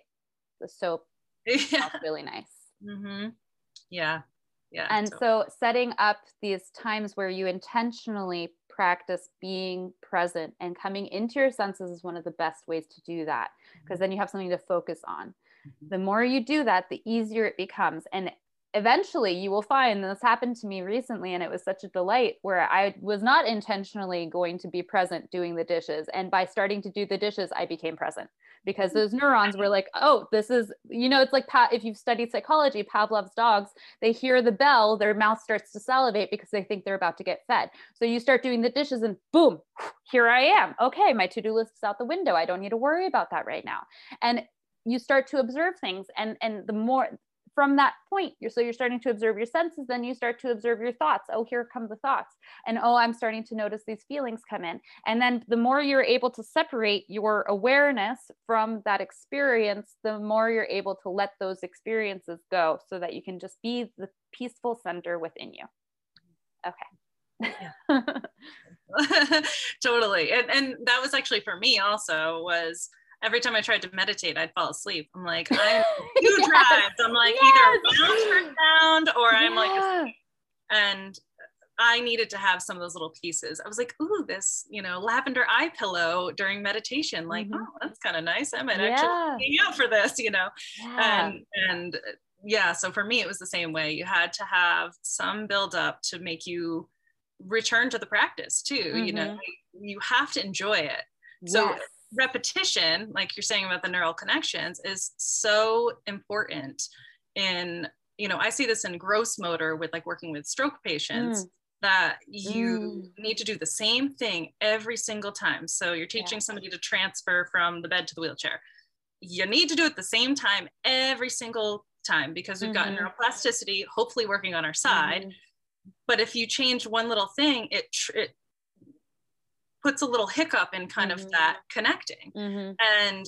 the soap yeah. really nice mm-hmm. yeah yeah and so setting up these times where you intentionally practice being present and coming into your senses is one of the best ways to do that because mm-hmm. then you have something to focus on. The more you do that, the easier it becomes. And eventually you will find this happened to me recently and it was such a delight where i was not intentionally going to be present doing the dishes. And by starting to do the dishes i became present because those neurons were like oh this is you know it's like if you've studied psychology pavlov's dogs they hear the bell their mouth starts to salivate because they think they're about to get fed. So you start doing the dishes and boom here i am. Okay my to-do list is out the window. I don't need to worry about that right now. And you start to observe things and and the more from that point you're so you're starting to observe your senses then you start to observe your thoughts. Oh here come the thoughts. And oh i'm starting to notice these feelings come in. And then the more you're able to separate your awareness from that experience the more you're able to let those experiences go so that you can just be the peaceful center within you. Okay. Yeah. totally. And, and that was actually for me also was every time I tried to meditate, I'd fall asleep. I'm like, I'm two yes. drives. I'm like yes. either bound for sound or I'm yeah. like, and I needed to have some of those little pieces. I was like, ooh, this, you know, lavender eye pillow during meditation. Like, mm-hmm. oh, that's kind of nice. I might yeah. actually hang out for this, you know. Yeah. And and yeah, so for me it was the same way. You had to have some build up to make you return to the practice too. Mm-hmm. You know, mm-hmm. you have to enjoy it. So yes repetition, like you're saying about the neural connections, is so important in, you know, I see this in gross motor with like working with stroke patients. Mm. That you mm. need to do the same thing every single time. So you're teaching yeah. somebody to transfer from the bed to the wheelchair. You need to do it the same time every single time because we've mm-hmm. got neuroplasticity, hopefully working on our side. Mm-hmm. But if you change one little thing, it, it puts a little hiccup in kind mm-hmm. of that connecting mm-hmm. and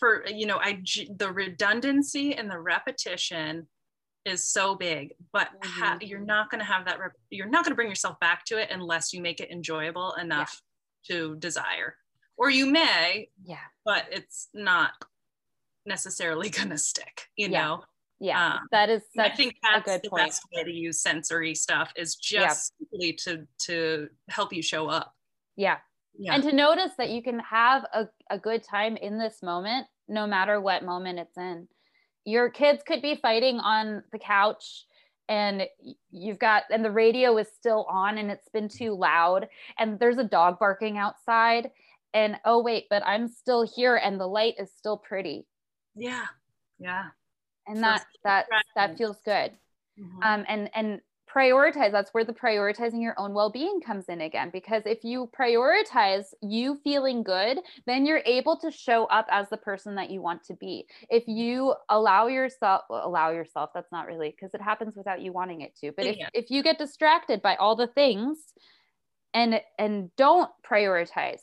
for you know i the redundancy and the repetition is so big but mm-hmm. ha- you're not going to have that rep- you're not going to bring yourself back to it unless you make it enjoyable enough yeah. to desire or you may yeah but it's not necessarily going to stick you yeah. know yeah um, that is i think that's the point. best way to use sensory stuff is just yeah. to to help you show up yeah. yeah. And to notice that you can have a, a good time in this moment, no matter what moment it's in. Your kids could be fighting on the couch and you've got and the radio is still on and it's been too loud and there's a dog barking outside and oh wait but i'm still here and the light is still pretty yeah yeah and that that that feels good mm-hmm. um and and prioritize that's where the prioritizing your own well-being comes in again because if you prioritize you feeling good then you're able to show up as the person that you want to be if you allow yourself allow yourself that's not really because it happens without you wanting it to but if, yeah. if you get distracted by all the things and and don't prioritize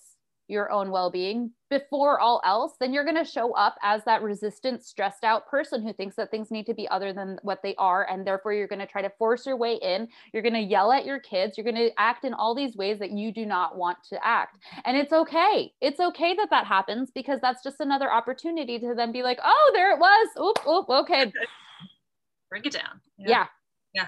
your own well-being before all else then you're going to show up as that resistant stressed out person who thinks that things need to be other than what they are and therefore you're going to try to force your way in. You're going to yell at your kids. You're going to act in all these ways that you do not want to act. And it's okay. It's okay that that happens because that's just another opportunity to then be like oh there it was. Oop oop okay. Break it down. Yeah, yeah. yeah.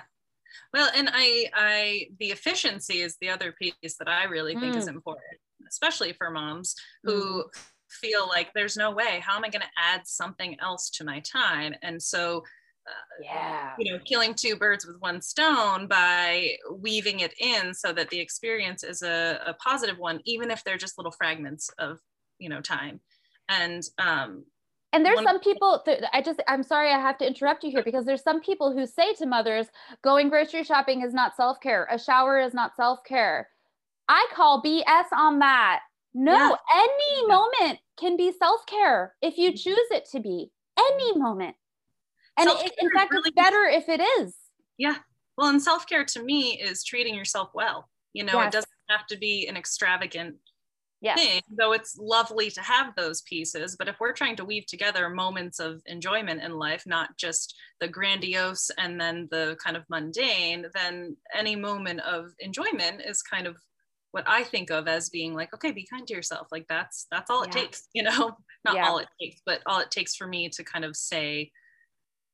Well, and I, I, the efficiency is the other piece that I really think mm. is important especially for moms who mm-hmm. feel like there's no way. How am i going to add something else to my time? And so uh, yeah. you know killing two birds with one stone by weaving it in so that the experience is a, a positive one even if they're just little fragments of you know time. And um and there's some people th- i just i'm sorry i have to interrupt you here because there's some people who say to mothers going grocery shopping is not self-care. A shower is not self-care I call BS on that. No, yeah. any moment can be self care if you mm-hmm. choose it to be. Any moment. And it, in fact, really it's better if it is. Yeah. Well, and self care to me is treating yourself well. You know, yes. it doesn't have to be an extravagant yes. thing, though it's lovely to have those pieces. But if we're trying to weave together moments of enjoyment in life, not just the grandiose and then the kind of mundane, then any moment of enjoyment is kind of what I think of as being like, okay, be kind to yourself. Like that's that's all it yeah. takes, you know, not yeah. all it takes, but all it takes for me to kind of say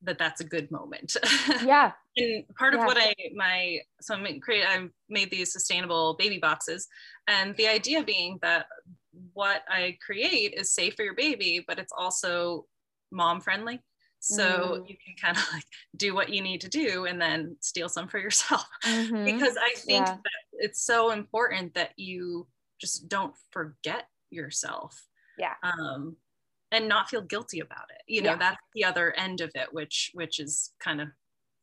that that's a good moment. Yeah. and part of yeah. what I my so I'm create I made these sustainable baby boxes, and the idea being that what I create is safe for your baby, but it's also mom friendly. So mm. you can kind of like do what you need to do and then steal some for yourself mm-hmm. because i think yeah. that it's so important that you just don't forget yourself yeah um and not feel guilty about it you know yeah. that's the other end of it which which is kind of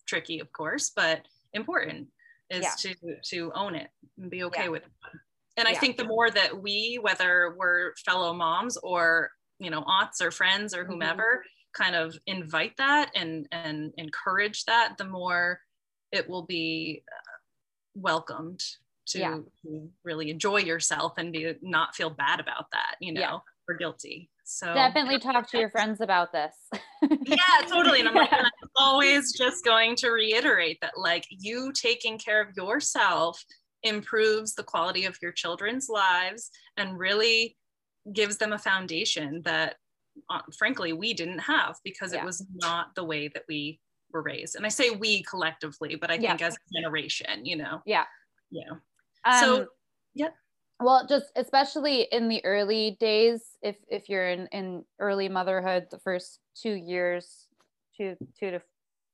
tricky of course but important is yeah. to to own it and be okay with it and i think the more that we whether we're fellow moms or you know aunts or friends or mm-hmm. whomever. Kind of invite that and and encourage that the more it will be uh, welcomed to, yeah. really enjoy yourself and be, not feel bad about that you know yeah. or guilty. So definitely talk to your friends about this. Yeah totally. And i'm like I'm always just going to reiterate that like you taking care of yourself improves the quality of your children's lives and really gives them a foundation that uh, frankly we didn't have because yeah. it was not the way that we were raised and i say we collectively but i yeah. think as a generation you know yeah yeah um, so yeah well just especially in the early days if if you're in in early motherhood the first two years two two to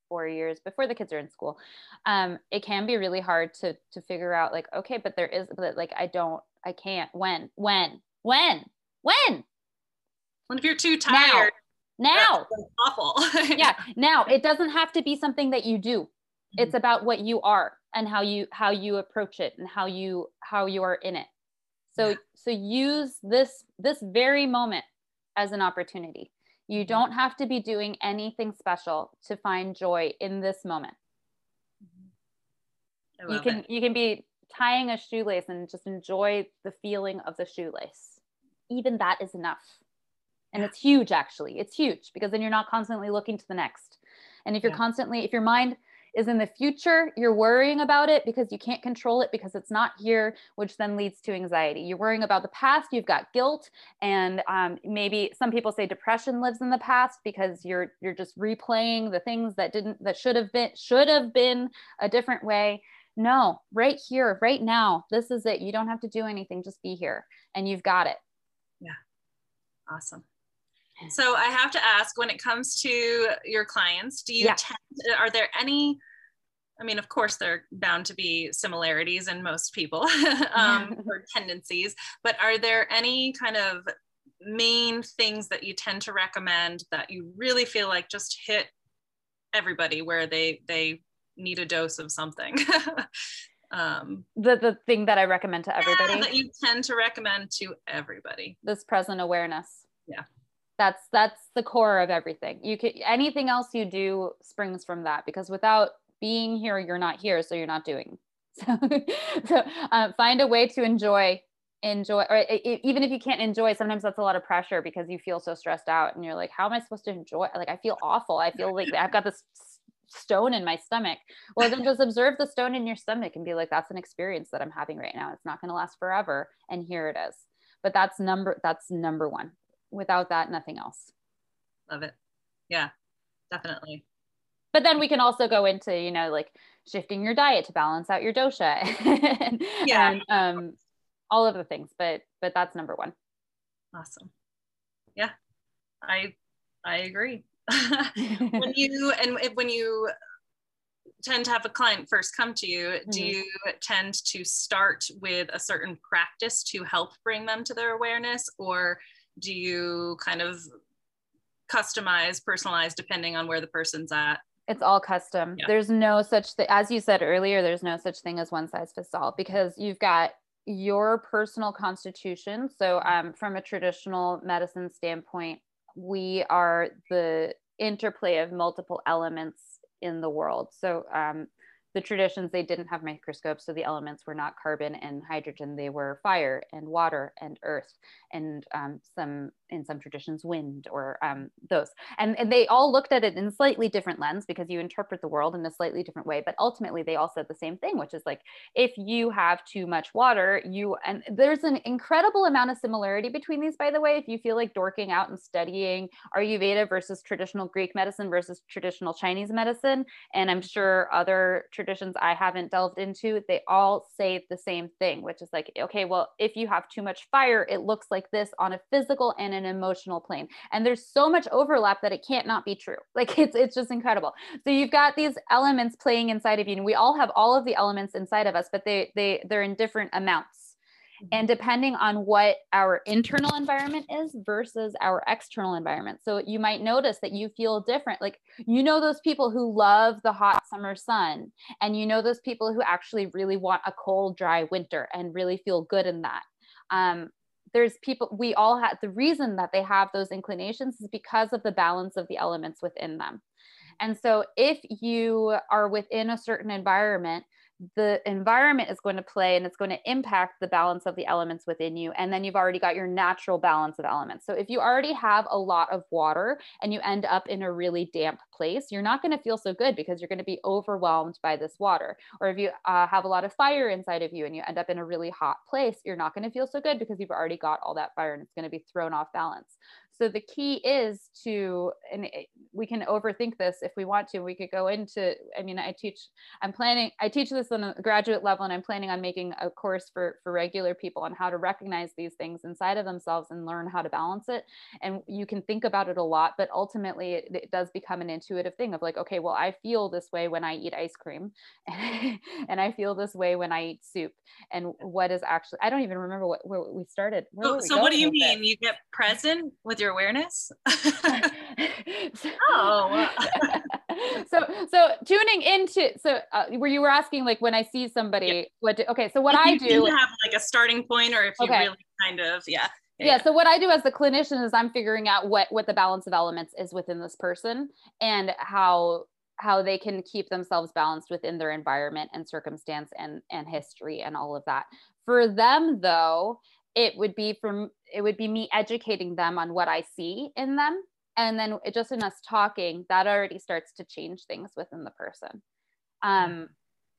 four years before the kids are in school um it can be really hard to to figure out like okay but there is but like i don't i can't when when when when? When if you're too tired. Now. now. awful. yeah. Now it doesn't have to be something that you do. Mm-hmm. It's about what you are and how you how you approach it and how you how you are in it. So yeah. so use this this very moment as an opportunity. You don't have to be doing anything special to find joy in this moment. Mm-hmm. You can it. you can be tying a shoelace and just enjoy the feeling of the shoelace even that is enough. And it's huge, actually. It's huge because then you're not constantly looking to the next. And if you're yeah. constantly, if your mind is in the future, you're worrying about it because you can't control it because it's not here, which then leads to anxiety. You're worrying about the past, you've got guilt, and um, maybe some people say depression lives in the past because you're you're just replaying the things that didn't that should have been should have been a different way. No, right here, right now, this is it. You don't have to do anything, just be here, and you've got it. Yeah. Awesome. So I have to ask when it comes to your clients, do you yeah. tend, are there any I mean, of course, there are bound to be similarities in most people um, or tendencies, but are there any kind of main things that you tend to recommend that you really feel like just hit everybody where they they need a dose of something? um, the the thing that I recommend to everybody yeah, that you tend to recommend to everybody. This present awareness. Yeah. That's that's the core of everything. You can anything else you do springs from that because without being here, you're not here, so you're not doing. So, so uh, find a way to enjoy enjoy or it, even if you can't enjoy sometimes that's a lot of pressure because you feel so stressed out and you're like how am i supposed to enjoy like i feel awful i feel like i've got this stone in my stomach. Well, then just observe the stone in your stomach and be like, that's an experience that I'm having right now. It's not going to last forever. And here it is. But that's number, that's number one. Without that, nothing else. Love it. Yeah, definitely. But then we can also go into, you know, like shifting your diet to balance out your dosha and, yeah. and um, all of the things. But, but that's number one. Awesome. Yeah, I, I agree. when you and when you tend to have a client first come to you mm-hmm. do you tend to start with a certain practice to help bring them to their awareness or do you kind of customize personalize depending on where the person's at it's all custom yeah. there's no such thing as you said earlier there's no such thing as one size fits all because you've got your personal constitution so um, from a traditional medicine standpoint we are the interplay of multiple elements in the world. So um, the traditions they didn't have microscopes so the elements were not carbon and hydrogen they were fire and water and earth and um, some in some traditions wind or um, those. And, and they all looked at it in slightly different lens because you interpret the world in a slightly different way but ultimately they all said the same thing which is like if you have too much water you and there's an incredible amount of similarity between these by the way if you feel like dorking out and studying ayurveda versus traditional greek medicine versus traditional chinese medicine and i'm sure other traditions I haven't delved into, they all say the same thing, which is like, okay, well, if you have too much fire, it looks like this on a physical and an emotional plane. And there's so much overlap that it can't not be true. Like it's it's just incredible. So you've got these elements playing inside of you, and we all have all of the elements inside of us, but they they they're in different amounts and depending on what our internal environment is versus our external environment. So you might notice that you feel different. Like, you know, those people who love the hot summer sun, and you know, those people who actually really want a cold, dry winter and really feel good in that. Um, there's people, we all have the reason that they have those inclinations is because of the balance of the elements within them. Mm-hmm. And so, if you are within a certain environment the environment is going to play and it's going to impact the balance of the elements within you. And then you've already got your natural balance of elements. So if you already have a lot of water and you end up in a really damp place, you're not going to feel so good because you're going to be overwhelmed by this water. Or if you uh, have a lot of fire inside of you and you end up in a really hot place, you're not going to feel so good because you've already got all that fire and it's going to be thrown off balance. So the key is to, and we can overthink this if we want to. We could go into, I mean, I teach, I'm planning, I teach this on a graduate level, and I'm planning on making a course for for regular people on how to recognize these things inside of themselves and learn how to balance it. And you can think about it a lot, but ultimately it, it does become an intuitive thing of like, okay, well, I feel this way when I eat ice cream, and I feel this way when I eat soup. And what is actually, I don't even remember what where we started. Where oh, so, so what do you mean? This? You get present with your awareness? oh. so so tuning into so uh, where you were asking like when I see somebody yeah. what do, okay so what I do have like a starting point or if you okay. really kind of yeah. yeah. Yeah, so what I do as the clinician is I'm figuring out what what the balance of elements is within this person and how how they can keep themselves balanced within their environment and circumstance and and history and all of that. For them though, it would be from it would be me educating them on what I see in them. And then it, just in us talking, that already starts to change things within the person. Um,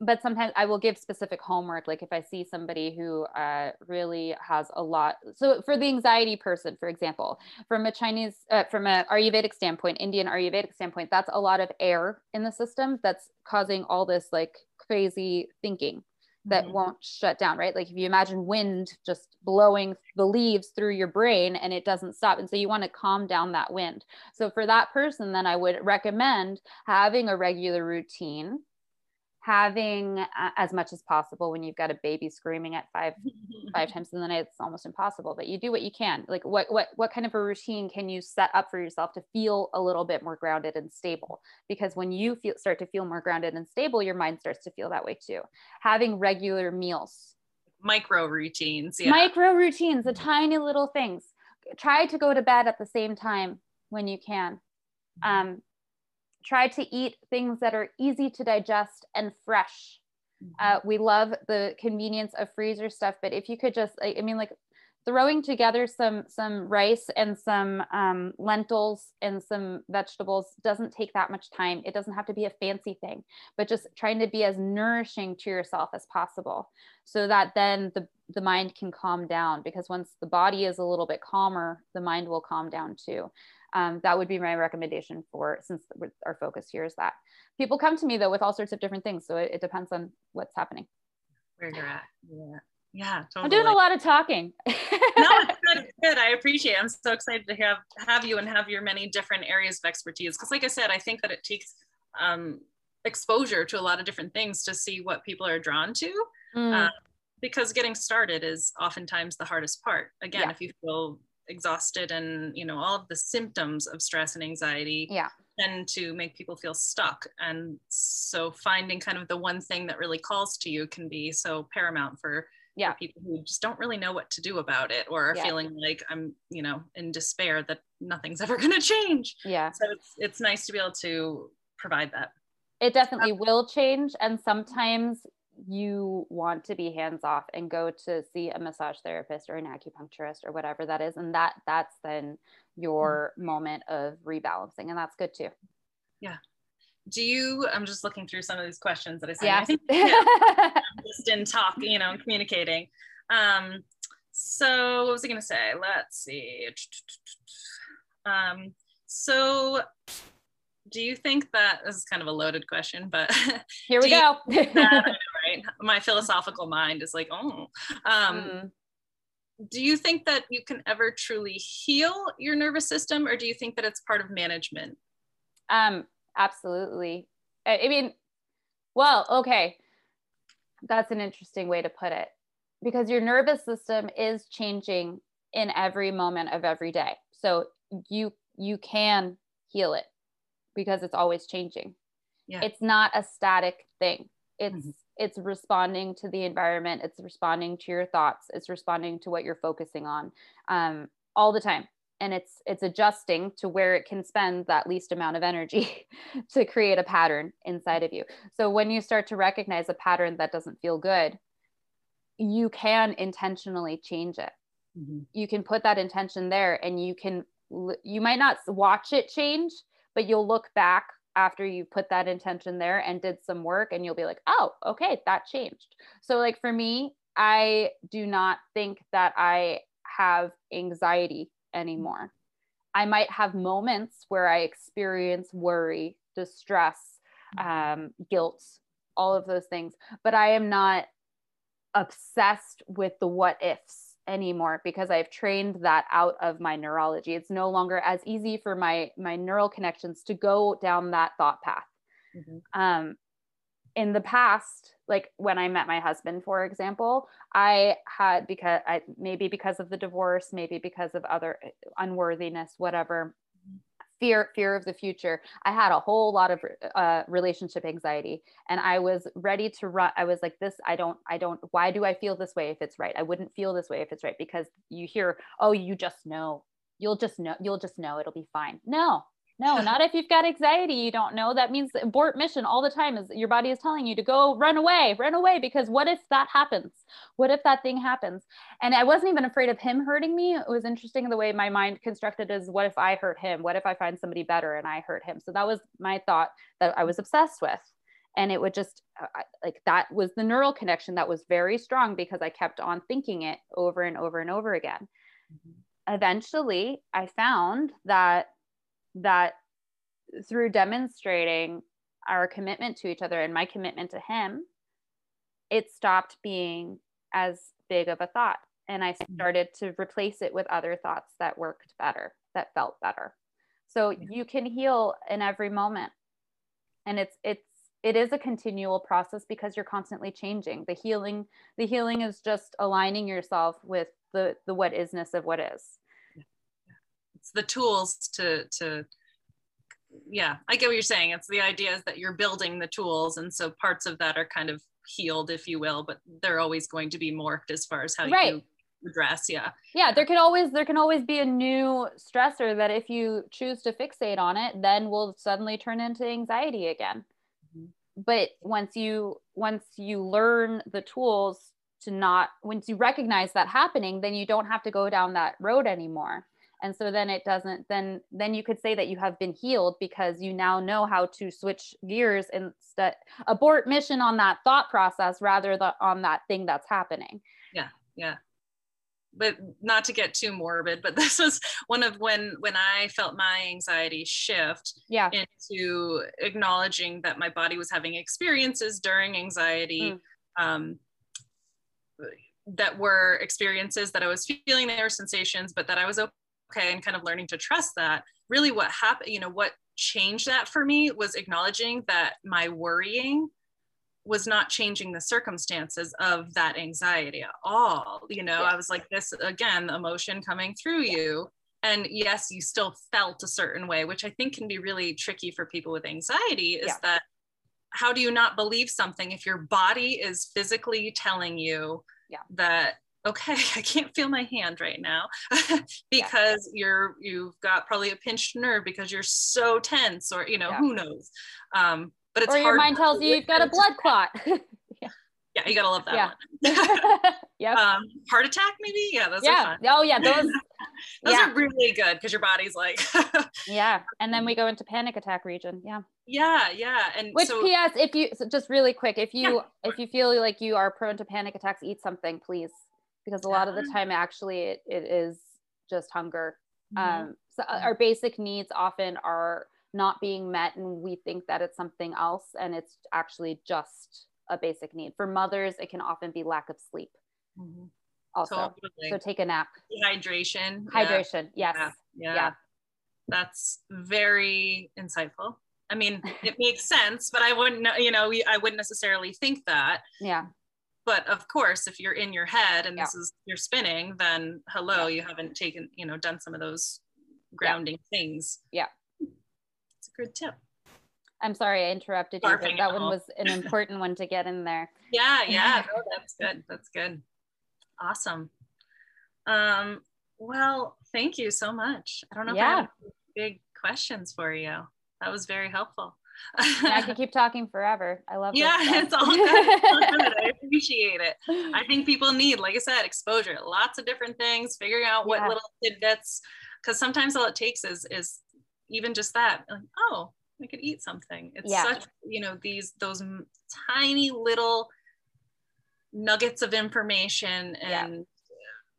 but sometimes I will give specific homework. Like if I see somebody who uh, really has a lot. So for the anxiety person, for example, from a Chinese, uh, from a Ayurvedic standpoint, Indian Ayurvedic standpoint, that's a lot of air in the system that's causing all this like crazy thinking that mm-hmm. won't shut down, right? Like if you imagine wind just blowing the leaves through your brain and it doesn't stop. And so you want to calm down that wind. So for that person, then I would recommend having a regular routine having uh, as much as possible when you've got a baby screaming at five five times in the night it's almost impossible but you do what you can. Like what what what kind of a routine can you set up for yourself to feel a little bit more grounded and stable? Because when you feel start to feel more grounded and stable your mind starts to feel that way too. Having regular meals. Micro routines yeah. micro routines the tiny little things. Try to go to bed at the same time when you can. Um, try to eat things that are easy to digest and fresh. Mm-hmm. Uh, we love the convenience of freezer stuff, but if you could just, I, I mean, like throwing together some some rice and some um, lentils and some vegetables doesn't take that much time. It doesn't have to be a fancy thing, but just trying to be as nourishing to yourself as possible, so that then the the mind can calm down. Because once the body is a little bit calmer, the mind will calm down too um, that would be my recommendation for since our focus here is that. People come to me though with all sorts of different things so it, it depends on what's happening. Where you're at. Yeah. Yeah totally. i'm doing a lot of talking. No it's good, it's good. I appreciate it. I'm so excited to have have you and have your many different areas of expertise. Because like i said i think that it takes um, exposure to a lot of different things to see what people are drawn to. Mm. uh, because getting started is oftentimes the hardest part. Again yeah. if you feel exhausted and you know all of the symptoms of stress and anxiety yeah. tend to make people feel stuck. And so finding kind of the one thing that really calls to you can be so paramount for, yeah. for people who just don't really know what to do about it or are yeah. feeling like i'm you know in despair that nothing's ever going to change. Yeah. So it's it's nice to be able to provide that. It definitely um, will change. And sometimes you want to be hands off and go to see a massage therapist or an acupuncturist or whatever that is and that that's then your mm-hmm. moment of rebalancing and that's good too yeah do you i'm just looking through some of these questions that i said yeah. I think, yeah, just in talk you know communicating um so what was i going to say let's see um so do you think that this is kind of a loaded question, but here we go. that, My philosophical mind is like, oh. Um, mm. Do you think that you can ever truly heal your nervous system, or do you think that it's part of management? Um, absolutely. I, I mean, well, okay. That's an interesting way to put it because your nervous system is changing in every moment of every day. So you you can heal it because it's always changing. Yeah. It's not a static thing. It's mm-hmm. It's responding to the environment. It's responding to your thoughts. It's responding to what you're focusing on um, all the time. And it's it's adjusting to where it can spend that least amount of energy to create a pattern inside of you. So when you start to recognize a pattern that doesn't feel good, you can intentionally change it. Mm-hmm. You can put that intention there, and you can you might not watch it change, but you'll look back after you put that intention there and did some work and you'll be like, oh, okay, that changed. So, like for me, I do not think that I have anxiety anymore. I might have moments where I experience worry, distress, um, guilt, all of those things, but I am not obsessed with the what ifs anymore because I've trained that out of my neurology. It's no longer as easy for my my neural connections to go down that thought path. Mm-hmm. Um, in the past, like when I met my husband, for example, I had because I maybe because of the divorce, maybe because of other uh, unworthiness, whatever fear fear of the future. I had a whole lot of uh, relationship anxiety and i was ready to run i was like this i don't i don't why do i feel this way if it's right? I wouldn't feel this way if it's right because you hear oh you just know. You'll just know you'll just know it'll be fine. No no, not if you've got anxiety. You don't know. That means abort mission all the time is your body is telling you to go run away, run away. Because what if that happens? What if that thing happens? And I wasn't even afraid of him hurting me. It was interesting the way my mind constructed is what if I hurt him? What if I find somebody better and I hurt him? So that was my thought that I was obsessed with. And it would just uh, like that was the neural connection that was very strong because I kept on thinking it over and over and over again. Mm-hmm. Eventually, I found that that through demonstrating our commitment to each other and my commitment to him, it stopped being as big of a thought. And I mm-hmm. started to replace it with other thoughts that worked better, that felt better. So you can heal in every moment. And it's, it's, it is a continual process because you're constantly changing. The healing, the healing is just aligning yourself with the, the what isness of what is it's the tools to to yeah i get what you're saying it's the idea is that you're building the tools and so parts of that are kind of healed if you will but they're always going to be morphed as far as how right. you address yeah yeah there can always there can always be a new stressor that if you choose to fixate on it then will suddenly turn into anxiety again mm-hmm. but once you once you learn the tools to not once you recognize that happening then you don't have to go down that road anymore and so then it doesn't then then you could say that you have been healed because you now know how to switch gears and st- abort mission on that thought process rather than on that thing that's happening yeah yeah but not to get too morbid but this was one of when when i felt my anxiety shift yeah. into acknowledging that my body was having experiences during anxiety mm. um, that were experiences that i was feeling they were sensations but that i was okay and kind of learning to trust that really what happened you know what changed that for me was acknowledging that my worrying was not changing the circumstances of that anxiety at all you know yeah. i was like this again emotion coming through you and yes you still felt a certain way which i think can be really tricky for people with anxiety is yeah. that how do you not believe something if your body is physically telling you yeah. that okay i can't feel my hand right now because yeah. you're you've got probably a pinched nerve because you're so tense or you know yeah. who knows? Um but it's or your mind tells you you've got a blood clot. Yeah. yeah you gotta love that yeah. one. Yeah um heart attack maybe? Yeah those yeah. oh yeah those those are really good because your body's like yeah and then we go into panic attack region yeah. Yeah yeah and which so, ps if you so just really quick if you if you feel like you are prone to panic attacks eat something please because a lot of the time actually it, it is just hunger mm-hmm. um, so uh, our basic needs often are not being met and we think that it's something else and it's actually just a basic need for mothers it can often be lack of sleep mm-hmm. also totally. so take a nap hydration hydration yeah. yes yeah. yeah. yeah that's very insightful i mean it makes sense but i wouldn't know, you know i wouldn't necessarily think that yeah but of course if you're in your head and yeah. this is you're spinning then hello yeah. you haven't taken you know done some of those grounding yeah. things. Yeah. It's a good tip. I'm sorry i interrupted you but that one was an important one to get in there. Yeah yeah. No, that's good. That's good. Awesome. Um well thank you so much. I don't know yeah. if i have big questions for you. That was very helpful I could keep talking forever. I love Yeah, it's all, good. I appreciate it. I think people need, like I said, exposure, lots of different things, figuring out what yeah. little tidbits, because sometimes all it takes is is even just that. Like, oh, I could eat something. It's yeah. such, you know, these those tiny little nuggets of information and yeah.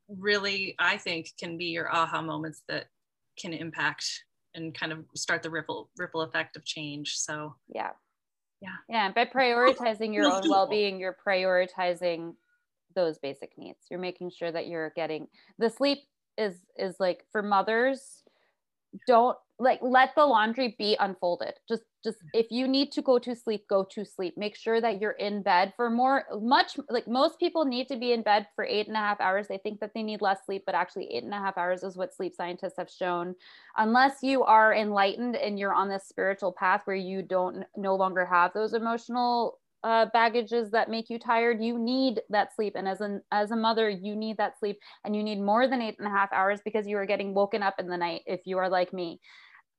really I think can be your aha moments that can impact and kind of start the ripple ripple effect of change. So yeah. Yeah. Yeah by prioritizing your own well-being you're prioritizing those basic needs. You're making sure that you're getting the sleep is is like for mothers don't like let the laundry be unfolded. Just just if you need to go to sleep go to sleep. Make sure that you're in bed for more much like most people need to be in bed for eight and a half hours. They think that they need less sleep but actually eight and a half hours is what sleep scientists have shown. Unless you are enlightened and you're on this spiritual path where you don't no longer have those emotional uh, baggages that make you tired you need that sleep. And as an as a mother you need that sleep. And you need more than eight and a half hours because you are getting woken up in the night if you are like me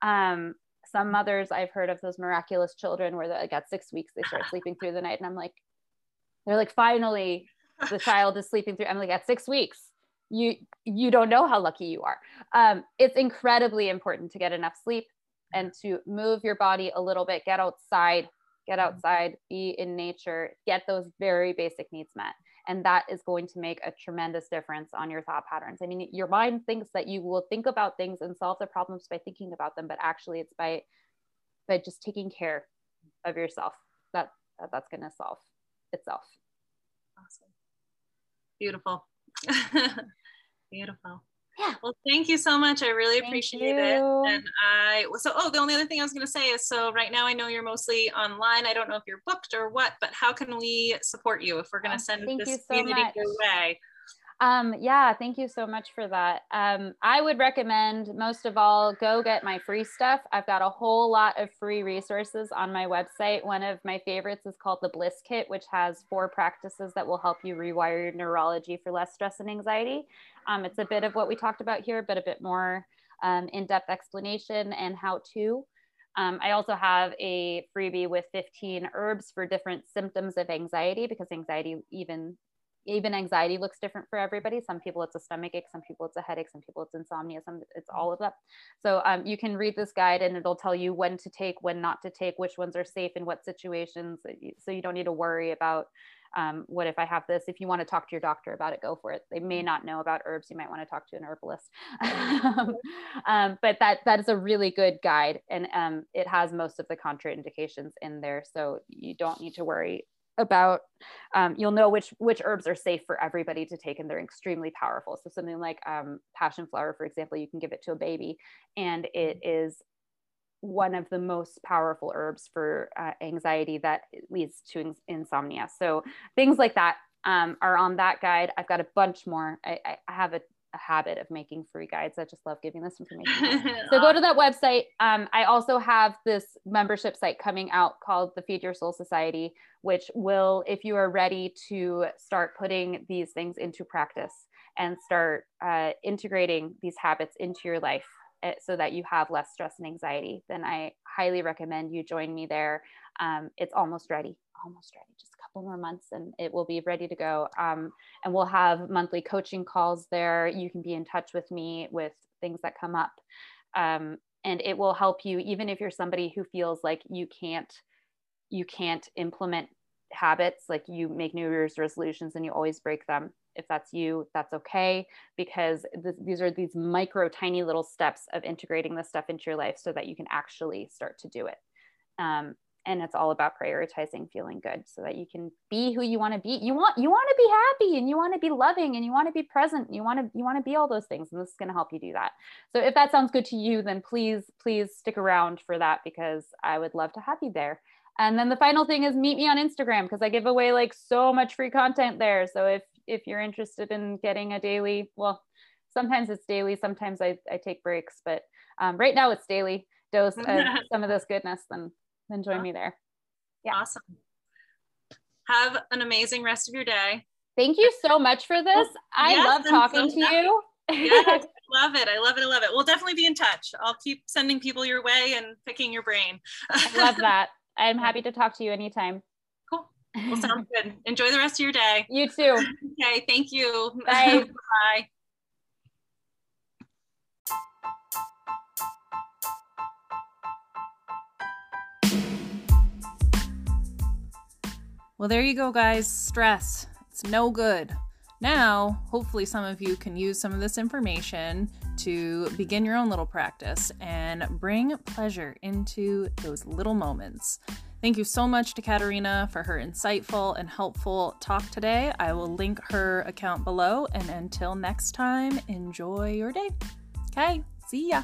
um, some mothers I've heard of those miraculous children where like at six weeks they start sleeping through the night, and I'm like, they're like, finally, the child is sleeping through. I'm like, at six weeks, you you don't know how lucky you are. Um, it's incredibly important to get enough sleep and to move your body a little bit, get outside, get mm-hmm. outside, be in nature, get those very basic needs met and that is going to make a tremendous difference on your thought patterns. I mean your mind thinks that you will think about things and solve the problems by thinking about them but actually it's by by just taking care of yourself that, that that's going to solve itself. Awesome. Beautiful. Beautiful yeah. Well, thank you so much. I really thank appreciate you. it. And I so oh, the only other thing I was going to say is so right now I know you're mostly online. I don't know if you're booked or what, but how can we support you if we're going to oh, send this so community much. your way? Um, yeah, thank you so much for that. Um, I would recommend most of all go get my free stuff. I've got a whole lot of free resources on my website. One of my favorites is called the Bliss Kit, which has four practices that will help you rewire your neurology for less stress and anxiety. Um, it's a bit of what we talked about here, but a bit more um, in-depth explanation and how to. Um, I also have a freebie with 15 herbs for different symptoms of anxiety because anxiety even even anxiety looks different for everybody. Some people it's a stomach ache, some people it's a headache, some people it's insomnia, some it's all of that. So um, you can read this guide and it'll tell you when to take, when not to take, which ones are safe in what situations. So you don't need to worry about um, what if I have this? If you want to talk to your doctor about it, go for it. They may not know about herbs. You might want to talk to an herbalist. um, but that that is a really good guide, and um, it has most of the contraindications in there, so you don't need to worry about um, you'll know which which herbs are safe for everybody to take and they're extremely powerful. So something like um, passion flower for example you can give it to a baby and it mm-hmm. one of the most powerful herbs for uh, anxiety that leads to insomnia. So things like that um, are on that guide. I've got a bunch more. I, I have a a habit of making free guides. I just love giving this information. so go to that website. Um, I also have this membership site coming out called the Feed Your Soul Society, which will, if you are ready to start putting these things into practice and start uh, integrating these habits into your life eh, so that you have less stress and anxiety, then I highly recommend you join me there. Um, it's almost ready, almost ready. Just couple more months and it will be ready to go. Um, and we'll have monthly coaching calls there. You can be in touch with me with things that come up. Um, and it will help you even if you're somebody who feels like you can't you can't implement habits like you make new year's resolutions and you always break them if that's you, that's okay because th- these are these micro, tiny little steps of integrating this stuff into your life so that you can actually start to do it. Um, and it's all about prioritizing feeling good so that you can be who you want to be. You want you want to be happy and you want to be loving and you want to be present. You want to you want to be all those things and this is going to help you do that. So if that sounds good to you then please please stick around for that because i would love to have you there. And then the final thing is meet me on instagram because i give away like so much free content there. So if if you're interested in getting a daily, well, sometimes it's daily, sometimes I, I take breaks, but um, right now it's daily dose of some of this goodness, then then join me there. Yeah. Awesome. Have an amazing rest of your day. Thank you so much for this. I yes, love talking so to you. yes, I love it. I love it. I love it. We'll definitely be in touch. I'll keep sending people your way and picking your brain. I love that. I'm happy to talk to you anytime. Cool. Well, sounds good. Enjoy the rest of your day. You too. Okay. Thank you. Bye. Bye. Well, there you go, guys. Stress. It's no good. Now, hopefully, some of you can use some of this information to begin your own little practice and bring pleasure into those little moments. Thank you so much to Katerina for her insightful and helpful talk today. I will link her account below. And until next time, enjoy your day. Okay, see ya.